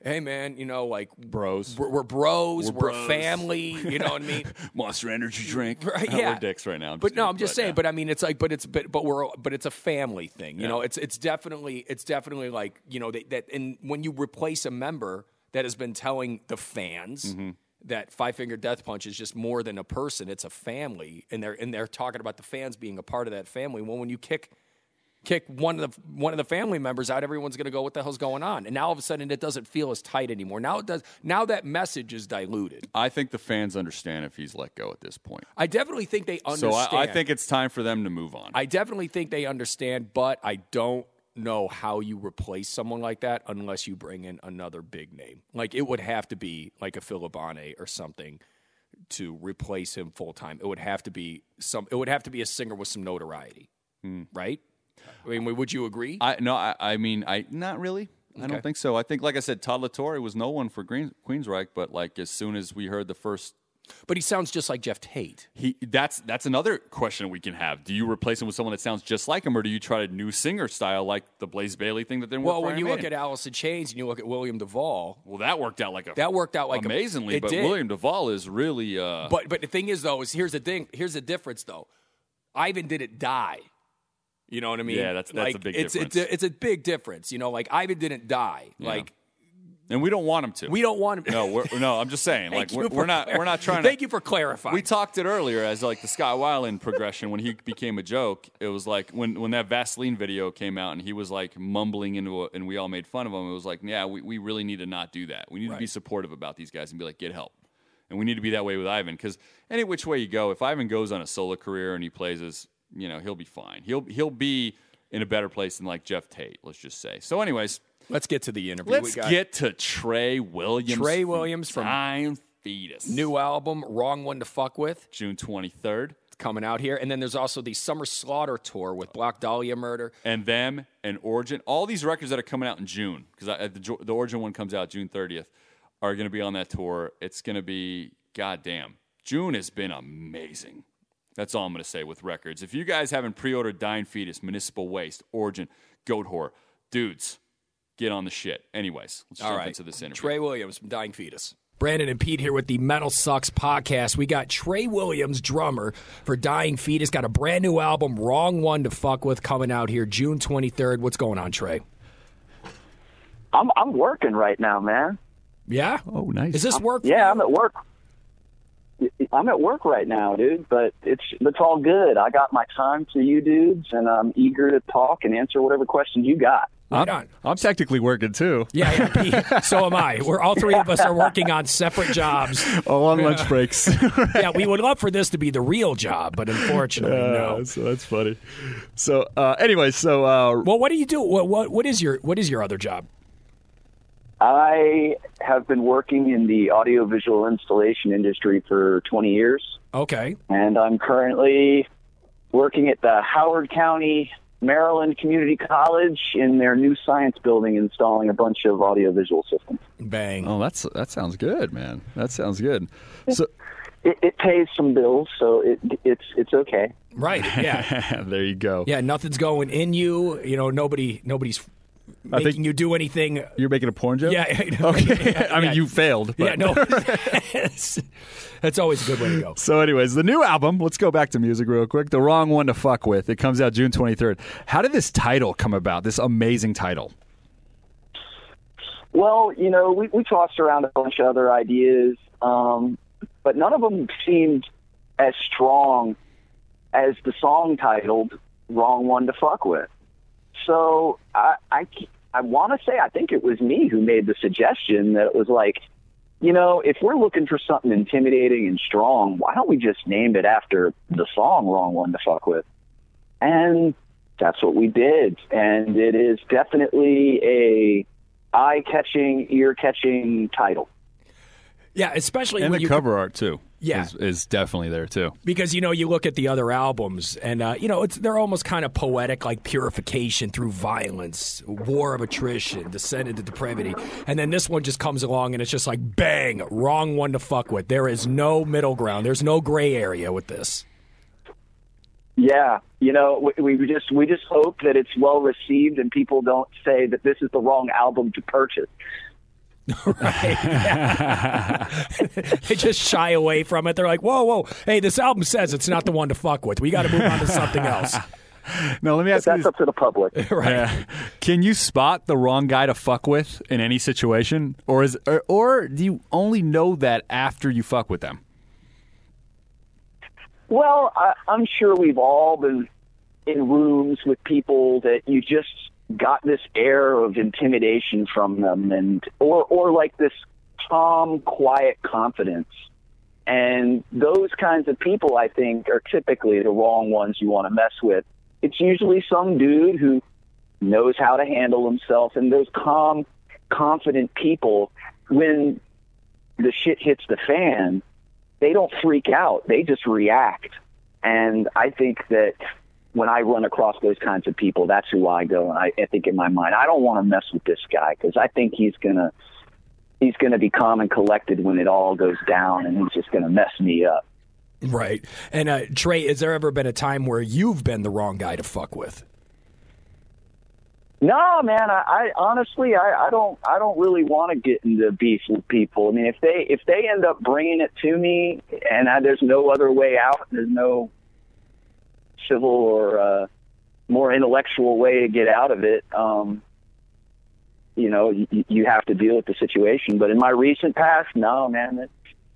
Hey man, you know, like Bros. we're, we're bros, we're, bros. family. You know what I mean? Monster Energy drink. Right, We're yeah. dicks right now. but no, I'm just saying. yeah. But I mean, it's like, but it's but but we're but it's a family thing. You Yeah. know, it's it's definitely it's definitely like you know that, that and when you replace a member that has been telling the fans. Mm-hmm. That Five Finger Death Punch is just more than a person; it's a family, and they're and they're talking about the fans being a part of that family. Well, when you kick kick one of the one of the family members out, everyone's going to go, "What the hell's going on?" And now all of a sudden, it doesn't feel as tight anymore. Now it does. Now that message is diluted. I think the fans understand if he's let go at this point. I definitely think they understand. So I, I think it's time for them to move on. I definitely think they understand, but I don't know how you replace someone like that unless you bring in another big name. Like it would have to be like a Philibane or something to replace him full time. It would have to be some. It would have to be a singer with some notoriety, hmm. right? I mean, would you agree? I no, I, I mean, I not really. I don't think so. I think, like I said, Todd La Torre was no one for Green, Queensryche, but like as soon as we heard the first, but he sounds just like Geoff Tate. he that's that's another question we can have. Do you replace him with someone that sounds just like him, or do you try a new singer style like the Blaze Bayley thing that work? Well, when you look at Alice in Chains and you look at William Duvall, well, that worked out like a that worked out like amazingly. it but did. William Duvall is really uh, But but the thing is though is here's the thing here's the difference though. Ivan didn't die. You know what I mean? Yeah, that's- that's like, a big it's, difference. It's a, it's a big difference. You know, like Ivan didn't die. Like and we don't want him to. we don't want him. no, we're, no. I'm just saying, like we're, we're not clar- we're not trying to. Thank you for clarifying. We talked it earlier as like the Scott Weiland progression when he became a joke. It was like when when that Vaseline video came out and he was like mumbling into it and we all made fun of him. It was like, yeah, we, we really need to not do that. We need to be supportive about these guys and be like, get help. And we need to be that way with Ivan because any which way you go, if Ivan goes on a solo career and he plays as you know, he'll be fine. He'll he'll be in a better place than like Geoff Tate. Let's just say. So, anyways, Let's get to the interview. let's get to Trey Williams. Trey Williams from Dying Fetus. new album, Wrong One to Fuck With, June twenty third. coming out here. And then there's also the Summer Slaughter tour with Black Dahlia Murder. and them and Origin, all these records that are coming out in June, because the, the Origin one comes out June 30th, are going to be on that tour. It's going to be goddamn June has been amazing. That's all I'm going to say with records. If you guys haven't pre-ordered Dying Fetus, Municipal Waste, Origin, Goatwhore, dudes, get on the shit. Anyways, let's All jump right. into this interview. Trey Williams from Dying Fetus. Brandon and Pete here with the Metal Sucks podcast. We got Trey Williams, drummer for Dying Fetus, got a brand new album, Wrong One to Fuck With, coming out here June 23rd. What's going on, Trey? I'm I'm working right now, man. Yeah? Oh, nice. Is this work? for Yeah, you? I'm at work. I'm at work right now, dude. But it's it's all good. I got my time for you dudes, and I'm eager to talk and answer whatever questions you got. Right on. I'm technically working too. Yeah, yeah, Pete. So am I. We're all three of us are working on separate jobs. All on lunch breaks. Yeah, we would love for this to be the real job, but unfortunately, no. So that's funny. So uh, anyway, so uh, Well, what do you do? What what what is your what is your other job? I have been working in the audiovisual installation industry for 20 years, Okay. and I'm currently working at the Howard County, Maryland Community College in their new science building, installing a bunch of audiovisual systems. Bang. oh, that's that sounds good, man. That sounds good. So It, it pays some bills, so it, it's it's okay. Right. Yeah. there you go. Yeah, nothing's going in you. You know, nobody nobody's I making think- you do anything. You're making a porn joke. Yeah. Okay. I mean, yeah. you failed. But. Yeah, no. That's always a good way to go. So, anyways, the new album. Let's go back to music real quick. The wrong one to fuck with. It comes out June 23rd. How did this title come about? This amazing title. Well, you know, we, we tossed around a bunch of other ideas, um, but none of them seemed as strong as the song titled "Wrong One to Fuck With." So I I, I want to say I think it was me who made the suggestion that it was like, you know, if we're looking for something intimidating and strong, why don't we just name it after the song "Wrong One to Fuck With"? And that's what we did, and it is definitely a eye-catching, ear-catching title. Yeah, especially And when the you cover art too. Yeah. is, is definitely there too. because you know you look at the other albums and uh, you know it's they're almost kind of poetic like purification through violence war of attrition descent into depravity and then this one just comes along and it's just like bang wrong one to fuck with there is no middle ground there's no gray area with this Yeah, you know, we, we just we just hope that it's well received and people don't say that this is the wrong album to purchase. they just shy away from it they're like whoa whoa hey this album says it's not the one to fuck with we got to move on to something else Now, let me ask you That's this. up to the public. right Yeah. Can you spot the wrong guy to fuck with in any situation, or is or, or do you only know that after you fuck with them? Well, I, I'm sure we've all been in rooms with people that you just got this air of intimidation from them, and or or like this calm, quiet confidence. And those kinds of people, I think, are typically the wrong ones you want to mess with. It's usually some dude who knows how to handle himself, and those calm, confident people, when the shit hits the fan, they don't freak out. They just react. And I think that when I run across those kinds of people, that's who I go. And I, I think in my mind, I don't want to mess with this guy because I think he's gonna he's gonna be calm and collected when it all goes down, and he's just gonna mess me up. right and uh, trey has there ever been a time where you've been the wrong guy to fuck with No, man. I, I honestly, I, I don't, I don't really want to get into beef with people. I mean, if they, if they end up bringing it to me, and I, there's no other way out, there's no civil or uh, more intellectual way to get out of it. Um, you know, you, you have to deal with the situation. But in my recent past, no, man, it,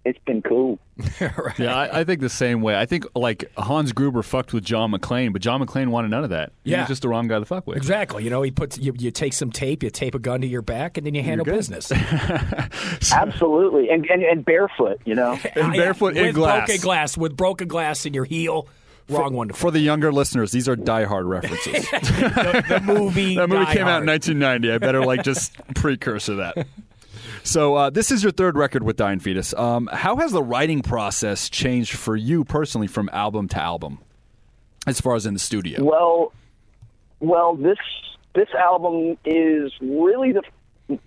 it's been cool. Yeah, I, I think the same way. I think like Hans Gruber fucked with John McClane, but John McClane wanted none of that. He Yeah. was just the wrong guy to fuck with. Exactly. You know, he puts you, you take some tape, you tape a gun to your back, and then you handle good. business. Absolutely, and, and and barefoot. You know. And barefoot in with glass. broken glass, with broken glass in your heel. Wrong one to For the younger listeners, these are Die Hard references. the, the movie. that movie Die came out in 1990. I better like just precursor that. So uh, this is your third record with Dying Fetus. Um, how has the writing process changed for you personally from album to album, as far as in the studio? Well, well, this this album is really the.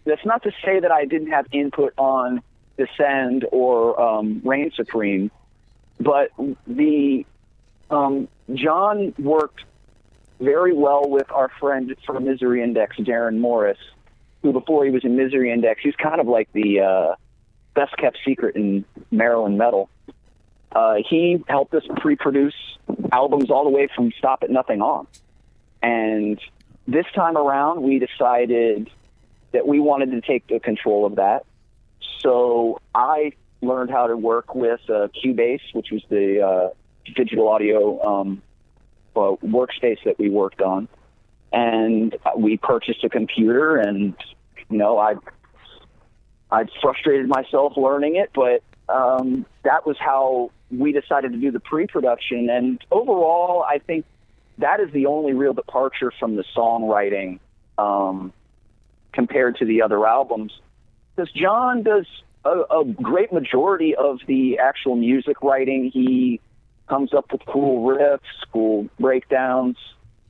That's not to say that I didn't have input on Descend or um, Reign Supreme, but the um, John worked very well with our friend from Misery Index, Darren Morris, who before he was in Misery Index, he was kind of like the uh, best kept secret in Maryland metal. Uh, he helped us pre-produce albums all the way from Stop at Nothing on, and this time around we decided that we wanted to take the control of that. So I learned how to work with uh, Cubase, which was the uh, digital audio um, uh, workspace that we worked on, and we purchased a computer. And you know, I I frustrated myself learning it, but um, that was how we decided to do the pre-production. And overall, I think that is the only real departure from the songwriting um, compared to the other albums. Because John does a, a great majority of the actual music writing. He comes up with cool riffs, cool breakdowns,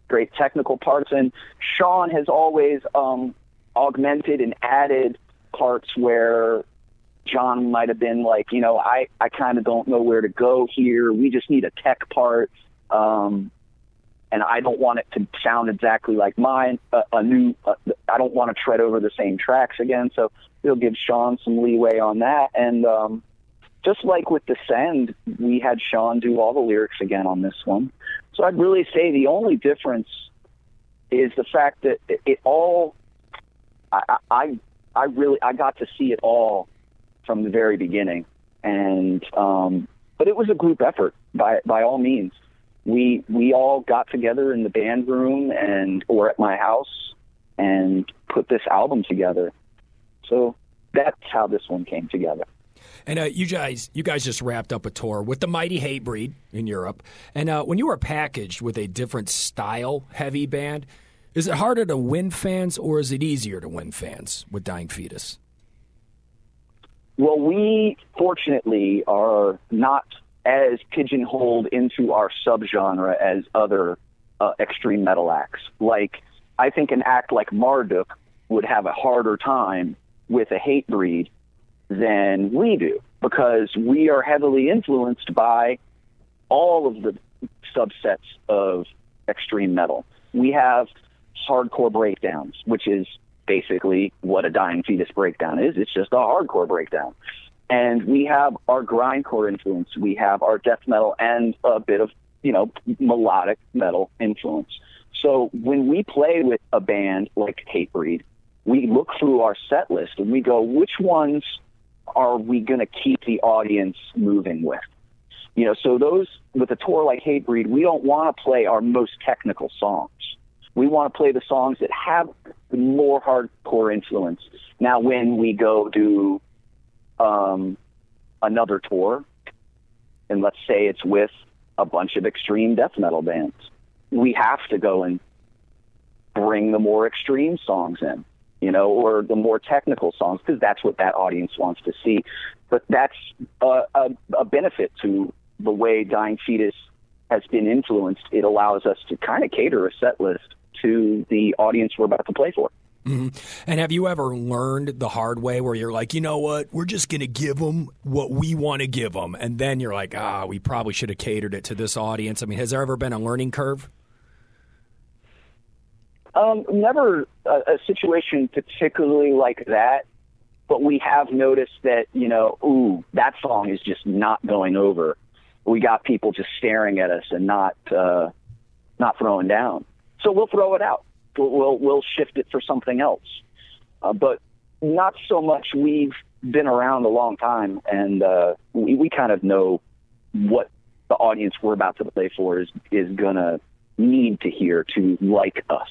great technical parts, and Sean has always um, augmented and added parts where John might have been like, you know, I, I kind of don't know where to go here. We just need a tech part. Um, and I don't want it to sound exactly like mine. A, a new, uh, I don't want to tread over the same tracks again. So we'll give Sean some leeway on that. And um, just like with Descend, we had Sean do all the lyrics again on this one. So I'd really say the only difference is the fact that it, it all, I, I, I really, I got to see it all from the very beginning, and um, but it was a group effort by by all means we we all got together in the band room and or at my house and put this album together. So that's how this one came together. And uh, you guys, you guys just wrapped up a tour with the Mighty Hatebreed in Europe. And uh, when you are packaged with a different style heavy band, is it harder to win fans or is it easier to win fans with Dying Fetus? Well, we fortunately are not as pigeonholed into our subgenre as other uh, extreme metal acts. Like, I think an act like Marduk would have a harder time with a Hatebreed than we do because we are heavily influenced by all of the subsets of extreme metal. We have hardcore breakdowns, which is basically what a dying fetus breakdown is. It's just a hardcore breakdown and we have our grindcore influence. We have our death metal and a bit of you know melodic metal influence. So when we play with a band like Hatebreed, we look through our set list and we go, which ones are we going to keep the audience moving with? You know, so those with a tour like Hatebreed, we don't want to play our most technical songs. We want to play the songs that have more hardcore influence. Now, when we go do um, another tour, and let's say it's with a bunch of extreme death metal bands, we have to go and bring the more extreme songs in, you know, or the more technical songs, because that's what that audience wants to see. But that's a, a, a benefit to the way Dying Fetus has been influenced. It allows us to kind of cater a set list to the audience we're about to play for. Mm-hmm. And have you ever learned the hard way where you're like, you know what, we're just going to give them what we want to give them, and then you're like, ah, we probably should have catered it to this audience. I mean, has there ever been a learning curve? Um, never a, a situation particularly like that, but we have noticed that you know, ooh, that song is just not going over. We got people just staring at us and not uh, not throwing down, so we'll throw it out we'll we'll shift it for something else. Uh, but not so much. We've been around a long time, and uh, we, we kind of know what the audience we're about to play for is is gonna need to hear to like us.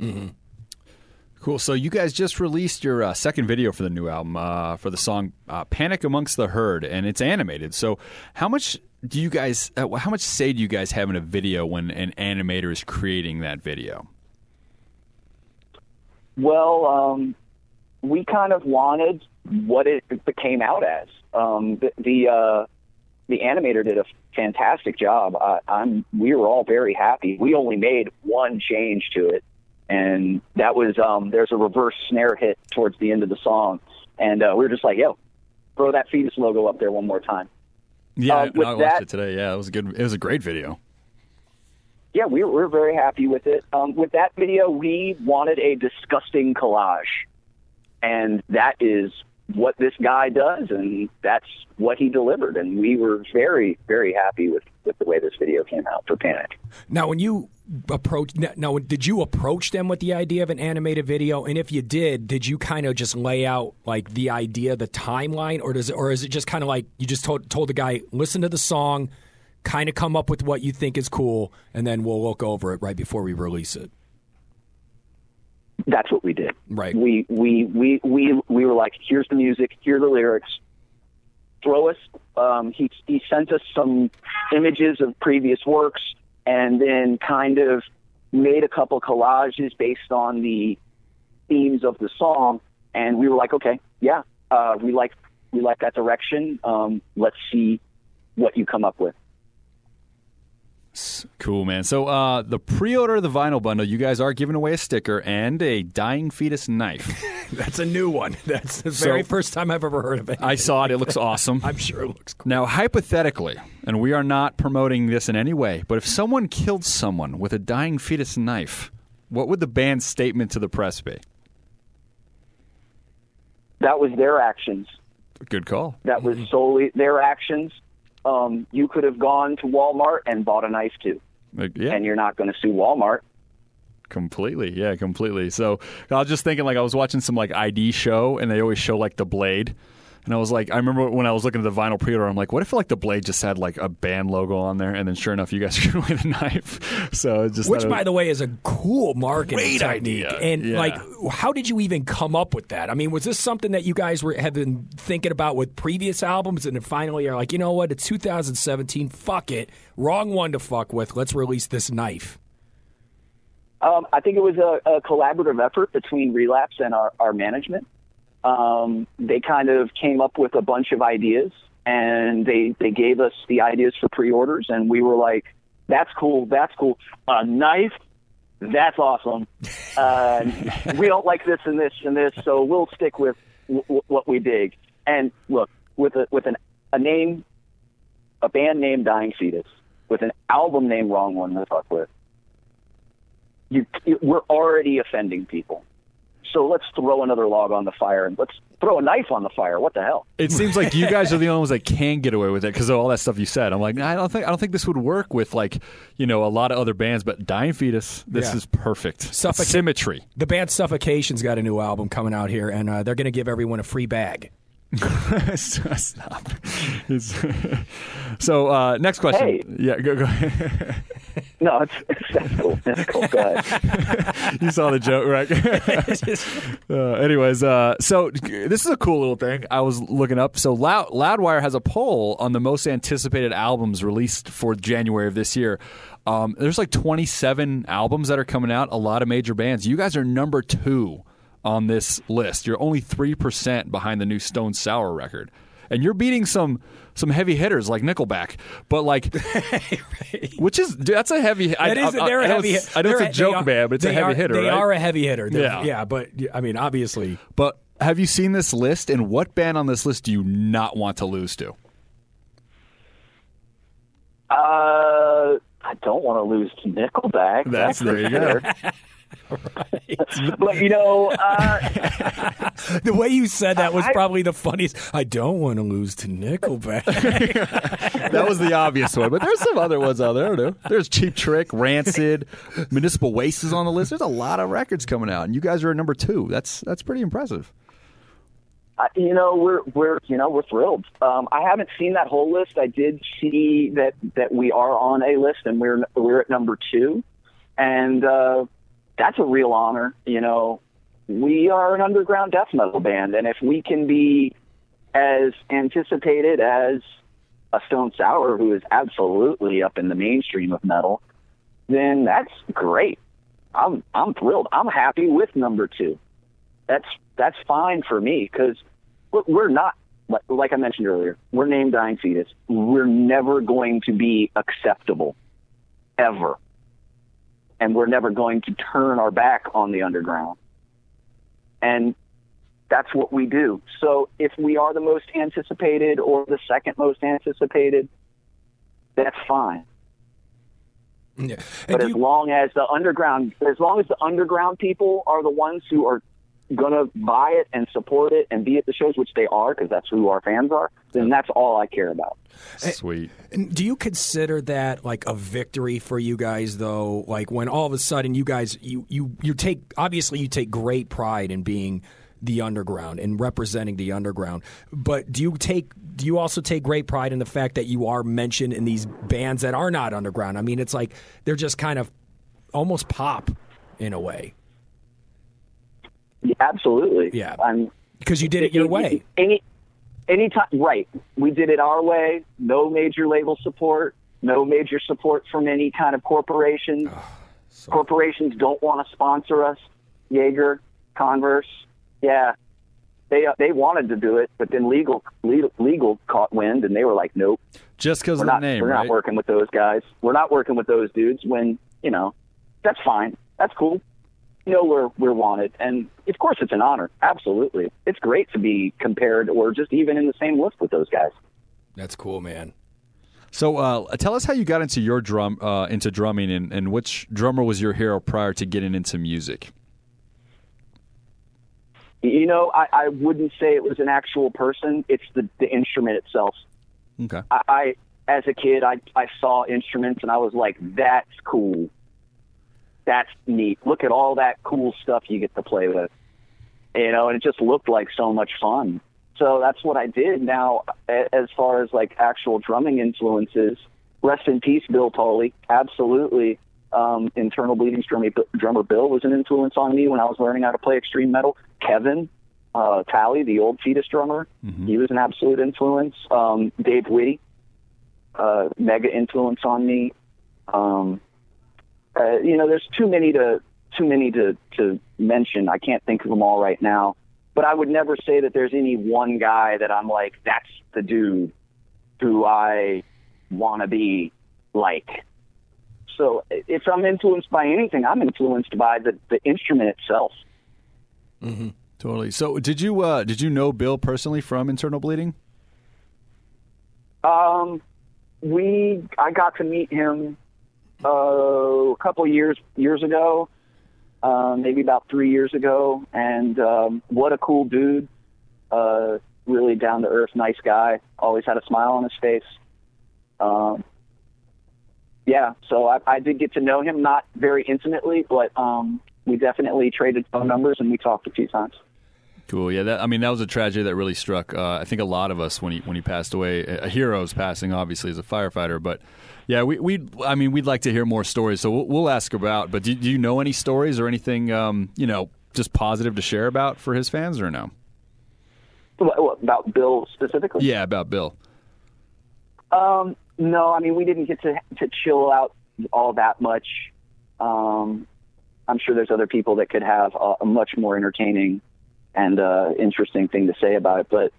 Mm-hmm. Cool. So you guys just released your uh, second video for the new album uh, for the song uh, "Panic Amongst the Herd," and it's animated. So how much do you guys? Uh, how much say do you guys have in a video when an animator is creating that video? Well, um, we kind of wanted what it became out as. Um, the the, uh, the animator did a fantastic job. I, I'm we were all very happy. We only made one change to it, and that was um, there's a reverse snare hit towards the end of the song, and uh, we were just like, "Yo, throw that fetus logo up there one more time." Yeah, Uh, I- I watched that- it today. Yeah, it was a good. It was a great video. yeah, we we're very happy with it. Um, with that video, we wanted a disgusting collage, and that is what this guy does, and that's what he delivered. And we were very, very happy with with the way this video came out for Panic. Now, when you approach, now, did you approach them with the idea of an animated video? And if you did, did you kind of just lay out like the idea, the timeline, or does it, or is it just kind of like you just told told the guy, listen to the song, kind of come up with what you think is cool, and then we'll look over it right before we release it. That's what we did. Right. We we we we we were like, here's the music, here are the lyrics. Throw us. Um, he he sent us some images of previous works, and then kind of made a couple collages based on the themes of the song. And we were like, okay, yeah, uh, we like we like that direction. Um, let's see what you come up with. Cool, man. So uh, the pre-order of the vinyl bundle, you guys are giving away a sticker and a dying fetus knife. That's a new one. That's the So- very first time I've ever heard of it. I saw it. It looks awesome. I'm sure it looks cool. Now, hypothetically, and we are not promoting this in any way, but if someone killed someone with a dying fetus knife, what would the band's statement to the press be? That was their actions. Good call. That was solely their actions. Um, you could have gone to Walmart and bought a knife too, Like, yeah. and you're not going to sue Walmart. Completely, yeah, completely. So I was just thinking, like, I was watching some like ID show, and they always show like the blade, and I was like, I remember when I was looking at the vinyl pre-order, I'm like, what if like the blade just had like a band logo on there, and then sure enough, you guys are giving away the knife. So just Which, by was- the way, is a cool marketing Great technique. idea. And Yeah. like, how did you even come up with that? I mean, was this something that you guys were have been thinking about with previous albums, and then finally are like, you know what? It's 2017. Fuck it. Wrong one to fuck with. Let's release this knife. Um, I think it was a, a collaborative effort between Relapse and our, our management. Um, they kind of came up with a bunch of ideas, and they they gave us the ideas for pre-orders, and we were like, "That's cool, that's cool." A knife, that's awesome. Uh, we don't like this and this and this, so we'll stick with w- w- what we dig. And look, with a with an a name, a band named Dying Fetus, with an album named Wrong One to fuck with you, we're already offending people. So let's throw another log on the fire and let's throw a knife on the fire. What the hell? It seems like you guys are the only ones that can get away with it because of all that stuff you said. I'm like, I don't think I don't think this would work with like you know a lot of other bands, but Dying Fetus, this Yeah. is perfect. Suffoca- Symmetry. The band Suffocation's got a new album coming out here, and uh, they're going to give everyone a free bag. Stop. So uh, next question. Hey. Yeah, go go. No, it's, it's that's cool. That's cool. Go ahead. you saw the joke, right? uh, anyways, uh, so this is a cool little thing I was looking up. So Loud, Loudwire has a poll on the most anticipated albums released for January of this year. Um, there's like 27 albums that are coming out. A lot of major bands. You guys are number two on this list. You're only three percent behind the new Stone Sour record, and you're beating some some heavy hitters like Nickelback. But like, which is dude, that's a heavy. I, That is, I, they're I a know heavy. it's- I know it's a joke, are- man, but it's a heavy are- hitter. They right? are a heavy hitter. They're- Yeah. yeah, but I mean, obviously, But have you seen this list? And what band on this list do you not want to lose to? Uh, I don't want to lose to Nickelback. That's- there you go. but you know, uh, the way you said that was I- probably the funniest. I don't want to lose to Nickelback. That was the obvious one, but there's some other ones out there. I don't know. There's Cheap Trick, Rancid, Municipal Waste is on the list. There's a lot of records coming out, and you guys are at number two. That's that's pretty impressive. I- you know, we're we're you know we're thrilled. Um, I haven't seen that whole list. I did see that that we are on a list, and we're we're at number two, and uh, that's a real honor. You know, we are an underground death metal band, and if we can be as anticipated as a Stone Sour, who is absolutely up in the mainstream of metal, then that's great. I'm I'm thrilled. I'm happy with number two. That's that's fine for me because we're, not like I mentioned earlier. We're named Dying Fetus. We're never going to be acceptable, ever, and we're never going to turn our back on the underground. And that's what we do. So if we are the most anticipated or the second most anticipated, that's fine. Yeah. But as long as the underground, as long as the underground people are the ones who are going to buy it and support it and be at the shows, which they are, because that's who our fans are, then that's all I care about. Eh, Sweet. And do you consider that like a victory for you guys though? Like when all of a sudden you guys you you you take obviously you take great pride in being the underground and representing the underground. But do you take do you also take great pride in the fact that you are mentioned in these bands that are not underground? I mean, it's like they're just kind of almost pop in a way. Yeah, absolutely. Yeah. I'm because you did it your way. Any anytime right. We did it our way. No major label support, no major support from any kind of corporation. Corporations don't want to sponsor us. Jaeger, Converse, yeah. They uh, they wanted to do it, but then legal legal, legal caught wind, and they were like, "Nope." Just because we're of the not, name, we're right? not working with those guys. We're not working with those dudes. When you know, that's fine. That's cool. You know, we're we're wanted, and of course, it's an honor. Absolutely, it's great to be compared or just even in the same list with those guys. That's cool, man. So, uh, tell us how you got into your drum, uh, into drumming, and, and which drummer was your hero prior to getting into music? You know, I, I wouldn't say it was an actual person. It's the the instrument itself. Okay. I, I as a kid, I I saw instruments and I was like, "That's cool. That's neat. Look at all that cool stuff you get to play with." You know, and it just looked like so much fun. So that's what I did. Now, as far as like actual drumming influences, rest in peace, Bill Tolley. Absolutely. Um, internal bleeding drummer, drummer Bill was an influence on me when I was learning how to play extreme metal. Kevin uh, Talley, the old Fetus drummer, he was an absolute influence. Um, Dave Witte, uh, mega influence on me. Um, uh, you know, there's too many to too many to to mention. I can't think of them all right now. But I would never say that there's any one guy that I'm like, that's the dude who I want to be like. So if I'm influenced by anything, I'm influenced by the, the instrument itself. Mm-hmm. Totally. So, did you uh, did you know Bill personally from Internal Bleeding? Um, we I got to meet him uh, a couple years years ago, uh, maybe about three years ago, and um, what a cool dude! Uh, really down to earth, nice guy. Always had a smile on his face. Um, yeah, so I, I did get to know him, not very intimately, but um, we definitely traded phone numbers and we talked a few times. Cool. Yeah. That, I mean, that was a tragedy that really struck. Uh, I think a lot of us when he when he passed away. A hero's passing, obviously, as a firefighter. But yeah, we we I mean, we'd like to hear more stories. So we'll, we'll ask about. But do, do you know any stories or anything? Um, you know, just positive to share about for his fans or no? About Bill specifically? Yeah, about Bill. Um, no, I mean we didn't get to to chill out all that much. Um, I'm sure there's other people that could have a, a much more entertaining and uh, interesting thing to say about it, but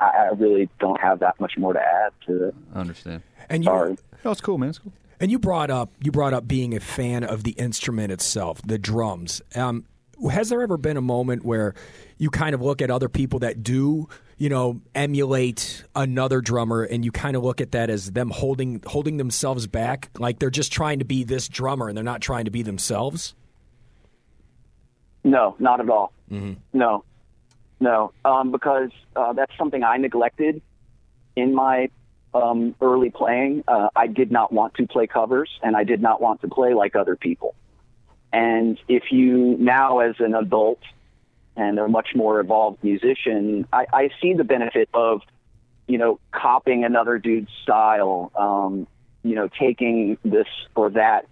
I, I really don't have that much more to add to it. I understand. And you, Sorry. No, it's cool, man. It's cool. And you brought up you brought up being a fan of the instrument itself, the drums. Um, has there ever been a moment where you kind of look at other people that do, you know, emulate another drummer, and you kind of look at that as them holding holding themselves back, like they're just trying to be this drummer and they're not trying to be themselves? No, not at all. Mm-hmm. No, no, um, because uh, that's something I neglected in my um, early playing. Uh, I did not want to play covers, and I did not want to play like other people. And if you now, as an adult and a much more evolved musician, I, I see the benefit of, you know, copying another dude's style, um, you know, taking this or that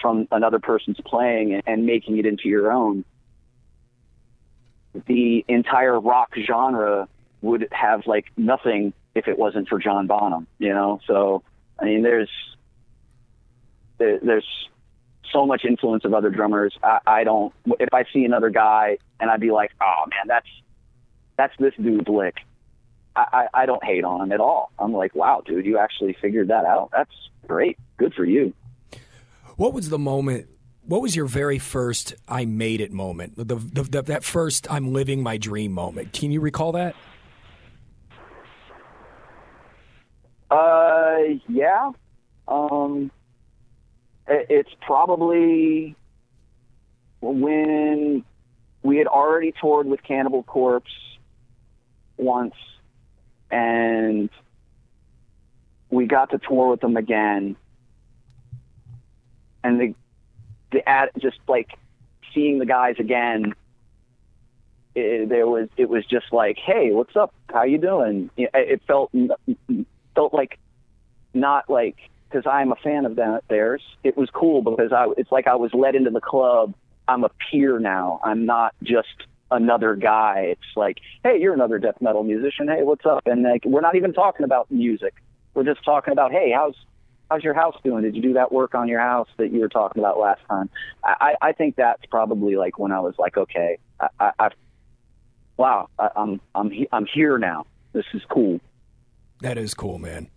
from another person's playing and, and making it into your own. The entire rock genre would have like nothing if it wasn't for John Bonham, you know? So, I mean, there's, there, there's so much influence of other drummers. I, I don't, if I see another guy and I'd be like, oh man, that's, that's this dude's lick. I, I, I don't hate on him at all. I'm like, wow, dude, you actually figured that out. That's great. Good for you. What was the moment what was your very first I made it moment? The, the, the that first I'm living my dream moment. Can you recall that? Uh, yeah. Um, it, it's probably when we had already toured with Cannibal Corpse once, and we got to tour with them again, and the the ad just like seeing the guys again. It, there was it was just like, hey, what's up? How you doing? It, felt felt like not like because I'm a fan of that theirs. It was cool because I it's like I was let into the club. I'm a peer now. I'm not just another guy. It's like, hey, you're another death metal musician. Hey, what's up? And like, we're not even talking about music. We're just talking about, hey, how's how's your house doing? Did you do that work on your house that you were talking about last time? I, I think that's probably like when I was like, okay, I, I, I wow, I, I'm I'm he- I'm here now. This is cool. That is cool, man.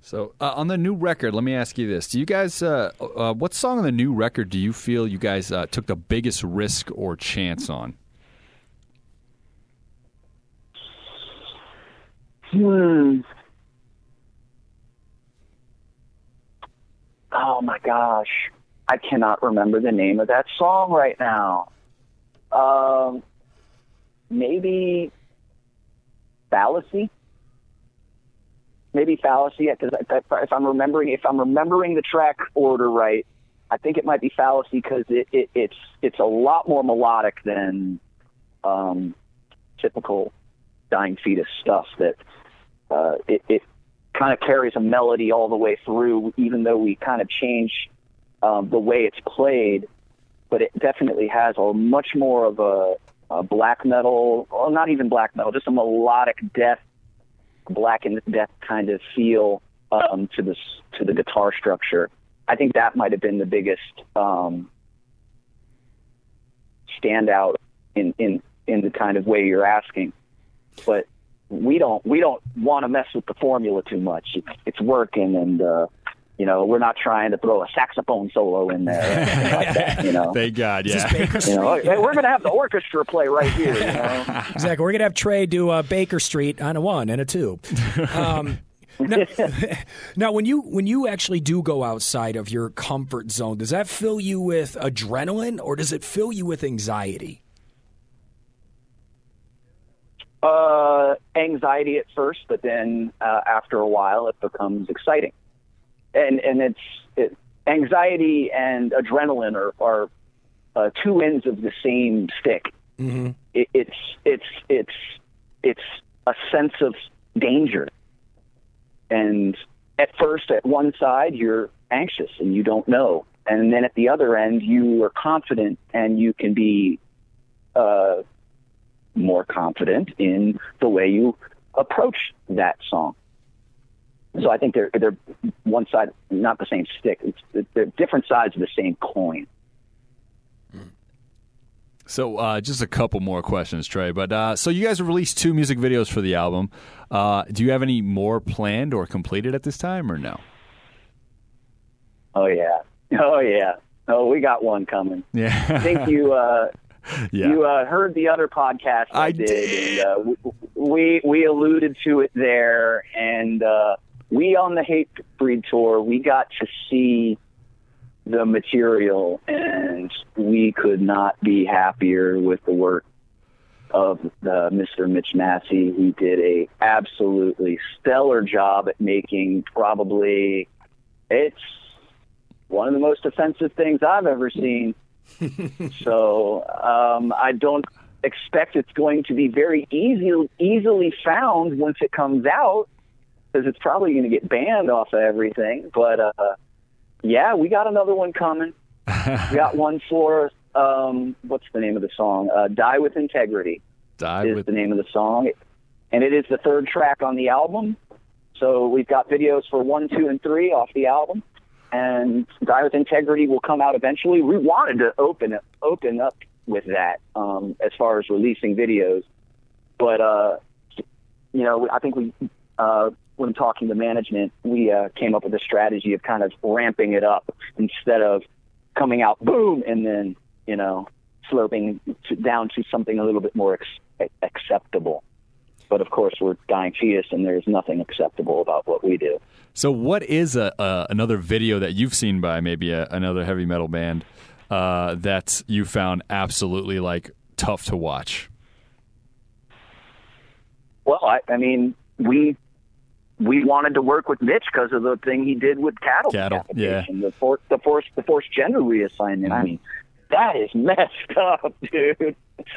So uh, on the new record, let me ask you this: Do you guys, uh, uh, what song on the new record do you feel you guys uh, took the biggest risk or chance on? Hmm. Oh my gosh, I cannot remember the name of that song right now. Um, maybe fallacy. Maybe fallacy, because if I'm remembering, if I'm remembering the track order right, I think it might be fallacy because it, it, it's it's a lot more melodic than um, typical dying fetus stuff. That uh, it, it kind of carries a melody all the way through, even though we kind of change um, the way it's played. But it definitely has a much more of a, a black metal, or not even black metal, just a melodic death, black and death kind of feel um, to this to the guitar structure. I think that might have been the biggest um, standout in, in in the kind of way you're asking. But we don't we don't want to mess with the formula too much. It's, it's working, and uh, you know we're not trying to throw a saxophone solo in there. Like that, you know, Thank God, yeah. You know, hey, we're gonna have the orchestra play right here. You know? Exactly. We're gonna have Trey do uh, Baker Street on a one and a two. Um, now, now, when you when you actually do go outside of your comfort zone, does that fill you with adrenaline or does it fill you with anxiety? Uh, anxiety at first, but then uh, after a while, it becomes exciting. And and it's it, anxiety and adrenaline are, are uh, two ends of the same stick. Mm-hmm. It, it's it's it's it's a sense of danger. And at first, at one side, you're anxious and you don't know, and then at the other end, you are confident and you can be. Uh, more confident in the way you approach that song. So I think they're they're one side, not the same stick. It's, they're different sides of the same coin. So uh, just a couple more questions, Trey. But uh, so you guys released two music videos for the album. Uh, do you have any more planned or completed at this time, or no? Oh yeah, oh yeah. Oh, we got one coming. Yeah. I think you uh, Yeah. you uh, heard the other podcast I, I did, and uh, we, we we alluded to it there, and uh, we on the Hate Breed tour we got to see the material, and we could not be happier with the work of the Mr. Mitch Massie. He did a absolutely stellar job at making probably it's one of the most offensive things I've ever seen. so um, I don't expect it's going to be very easy, easily found once it comes out because it's probably going to get banned off of everything. But uh, yeah, we got another one coming. we got one for um, what's the name of the song? Uh, "Die with Integrity." Die is with the name of the song, and it is the third track on the album. So we've got videos for one, two, and three off the album, and Die with Integrity will come out eventually. We wanted to open open up with that um, as far as releasing videos, but uh, you know, I think we uh, when talking to management, we uh, came up with a strategy of kind of ramping it up instead of coming out boom and then you know sloping down to something a little bit more ex- acceptable. But of course, we're dying fetus, and there's nothing acceptable about what we do. So, what is a, another video that you've seen by maybe a, another heavy metal band uh, that you found absolutely like tough to watch? Well, I, I mean, we we wanted to work with Mitch because of the thing he did with cattle. Cattle, yeah. The force, the forced the forced gender reassignment. I mean, that is messed up, dude.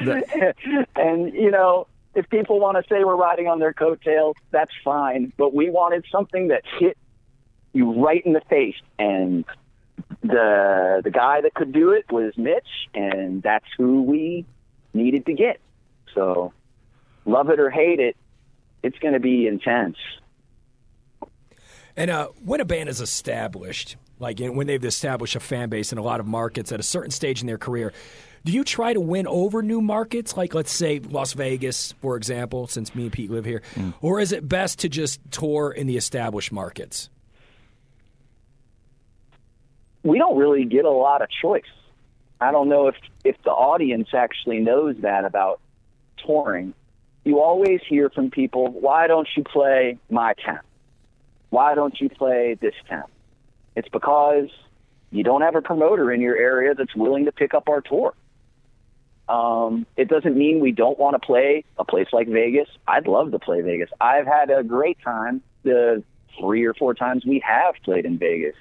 and you know, if people want to say we're riding on their coattails, that's fine. But we wanted something that hit you right in the face, and the the guy that could do it was Mitch, and that's who we needed to get. So, love it or hate it, it's going to be intense. And uh, when a band is established, like when they've established a fan base in a lot of markets at a certain stage in their career, do you try to win over new markets, like let's say Las Vegas, for example, since me and Pete live here, mm. or is it best to just tour in the established markets? we don't really get a lot of choice. I don't know if if the audience actually knows that about touring. You always hear from people, "Why don't you play my town? Why don't you play this town?" It's because you don't have a promoter in your area that's willing to pick up our tour. Um, it doesn't mean we don't want to play a place like Vegas. I'd love to play Vegas. I've had a great time the three or four times we have played in Vegas.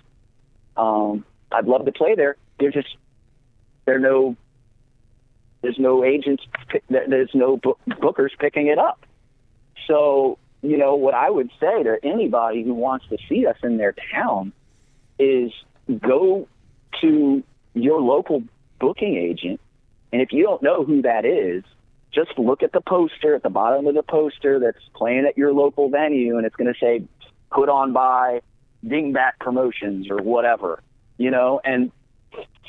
Um, I'd love to play there. There's just there no there's no agents there's no bookers picking it up. So you know what I would say to anybody who wants to see us in their town is go to your local booking agent, and if you don't know who that is, just look at the poster at the bottom of the poster that's playing at your local venue, and it's going to say put on by Dingbat Promotions or whatever, you know, and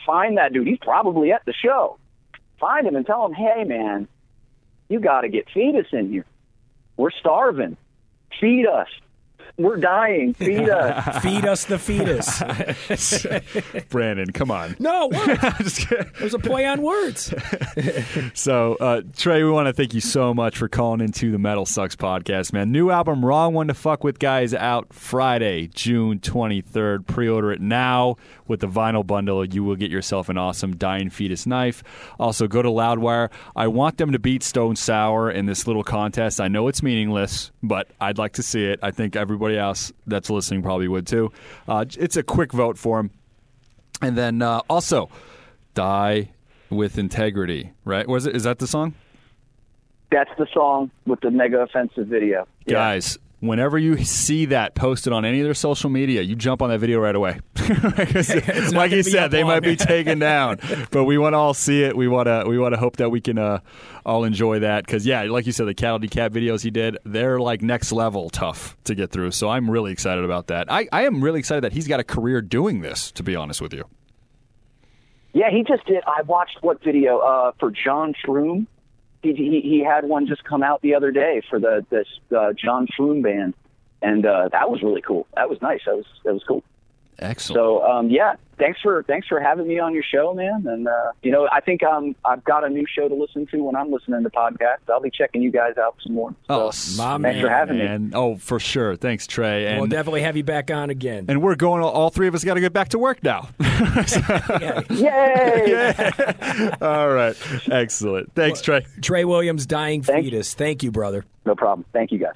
find that dude. He's probably at the show. Find him and tell him, hey, man, you got to get fetus in here. We're starving. Feed us. We're dying. Feed us. Feed us the fetus. Brandon, come on. no, what? There's a play on words. So, uh, Trey, we want to thank you so much for calling into the MetalSucks podcast, man. New album, Wrong One to Fuck With Guys, out Friday, June 23rd. Pre order it now with the vinyl bundle. You will get yourself an awesome Dying Fetus knife. Also, go to Loudwire. I want them to beat Stone Sour in this little contest. I know it's meaningless, but I'd like to see it. I think everybody else that's listening probably would too. Uh, it's a quick vote for them. And then uh, also, Die with Integrity, right? Was it? Is that the song? That's the song with the mega offensive video. Guys, whenever you see that posted on any of their social media, you jump on that video right away. like not you said, they long. might be taken down, but we want to all see it. We want to we want to hope that we can uh, all enjoy that because yeah, like you said, the cattle decap videos he did, they're like next level tough to get through. So I'm really excited about that. I, I am really excited that he's got a career doing this. To be honest with you. Yeah, he just did. I watched what video uh, for John Shroom. He, he had one just come out the other day for the this uh, John Shroom band, and uh, that was really cool. That was nice. That was that was cool. Excellent. So um, yeah, thanks for thanks for having me on your show, man. And uh, you know, I think um, I've got a new show to listen to when I'm listening to podcasts. I'll be checking you guys out some more. Oh, So, my thanks for man, having me. Oh, for sure. Thanks, Trey. And we'll definitely have you back on again. and we're going. All three of us got to get back to work now. Yay! all right. Excellent. Thanks, Trey. Trey Williams, Dying Fetus. Thank you, brother. No problem. Thank you guys.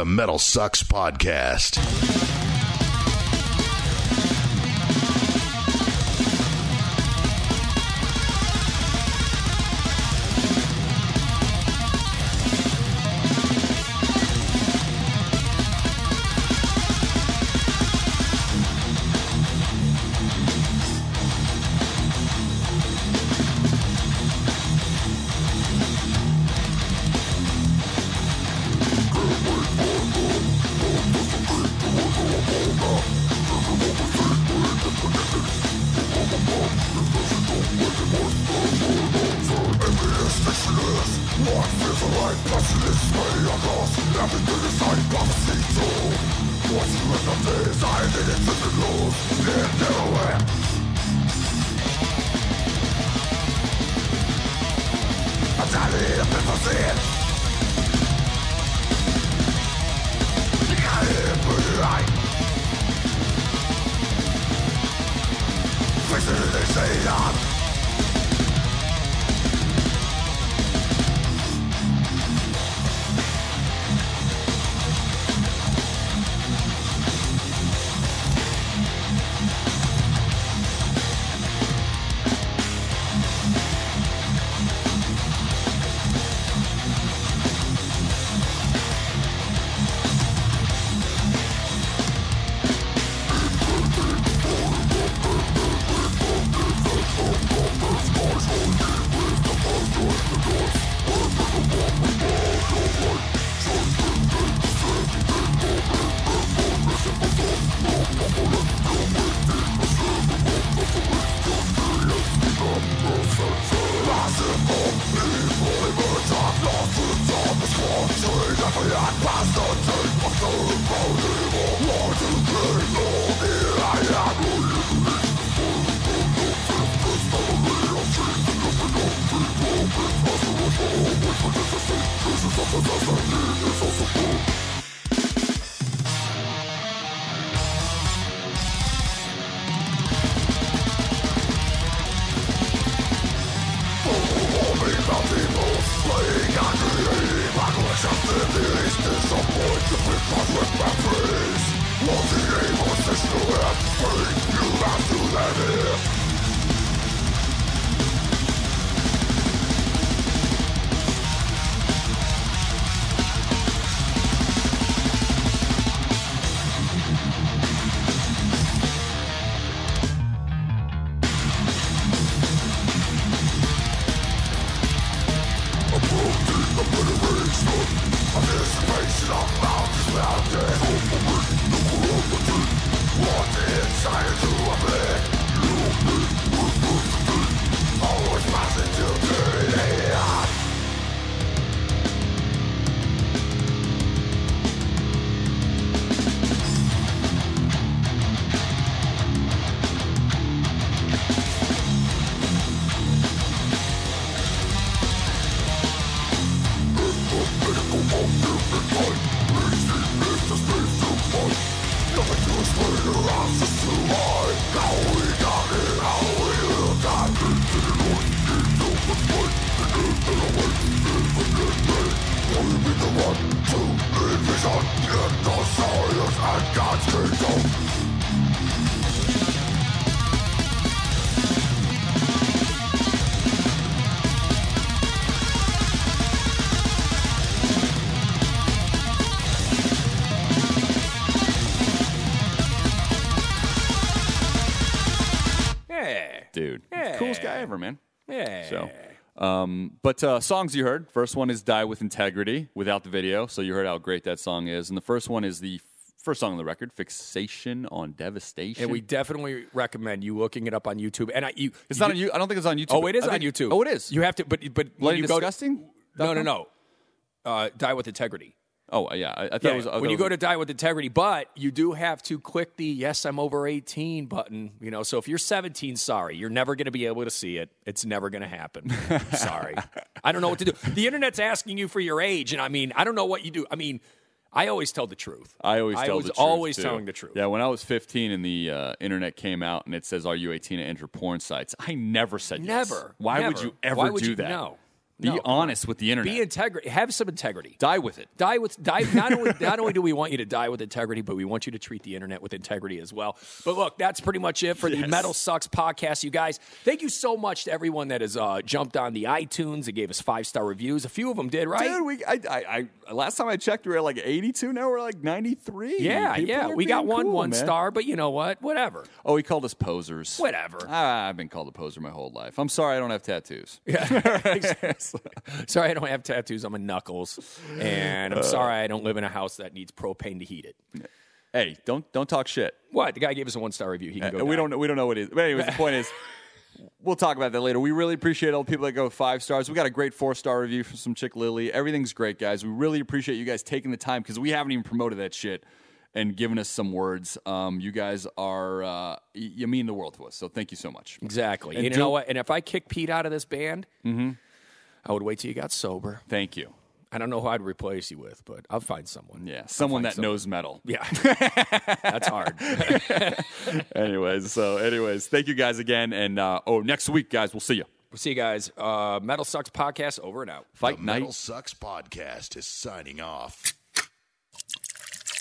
The MetalSucks Podcast. Ever, man. Yeah. So, um, but uh, songs you heard. First one is "Die with Integrity" without the video, so you heard how great that song is. And the first one is the f- first song on the record, "Fixation on Devastation." And we definitely recommend you looking it up on YouTube. And I, you, It's you not on you. I don't think it's on YouTube. Oh, it is I on think- YouTube. Oh, it is. You have to, but but when Bloody you go to- Disgusting? no, no, no. Uh, die with integrity. Oh, yeah. I, I thought Yeah, it was. I when you go to die with integrity, but you do have to click the yes, I'm over 18 button. You know, so if you're 17, sorry, you're never going to be able to see it. It's never going to happen. sorry, I don't know what to do. The internet's asking you for your age, and I mean, I don't know what you do. I mean, I always tell the truth. I always I tell was the truth. always too. telling the truth. Yeah, when I was 15 and the uh, internet came out and it says, "Are you 18 to enter porn sites?" I never said yes. Never. Why would you ever Why would do you- that? no. Be No. honest with the internet. Be integrity. Have some integrity. Die with it. Die with die. Not only not only do we want you to die with integrity, but we want you to treat the internet with integrity as well. But look, that's pretty much it for the MetalSucks podcast, you guys. Thank you so much to everyone that has uh, jumped on the iTunes and gave us five star reviews. A few of them did, right? Dude, we I, I, I last time I checked, we were like 82. Now we're like 93. yeah, People yeah. We got one cool, one man. star, but you know what? Whatever. Oh, he called us posers. Whatever. Ah, I've been called a poser my whole life. I'm sorry I don't have tattoos. sorry, I don't have tattoos on my knuckles, and I'm Uh. sorry I don't live in a house that needs propane to heat it. Hey, don't don't talk shit. What? The guy gave us a one star review. He can Uh, go. we die. don't know we don't know what it is. But anyways, the point is we'll talk about that later. We really appreciate all the people that go five stars. We got a great four star review from some chick Lily. Everything's great, guys. We really appreciate you guys taking the time because we haven't even promoted that shit and given us some words. Um, you guys are uh, you mean the world to us. So thank you so much. Exactly. And And you know what? And if I kick Pete out of this band, Mhm. I would wait till you got sober. Thank you. I don't know who I'd replace you with, but I'll find someone. Yeah, I'll someone that knows metal. Yeah, that's hard. anyways, so anyways, thank you guys again, and uh, oh, next week, guys, we'll see you. We'll see you guys. Uh, MetalSucks podcast over and out. Fight the MetalSucks podcast is signing off.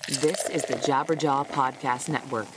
This is the Jabberjaw Podcast Network.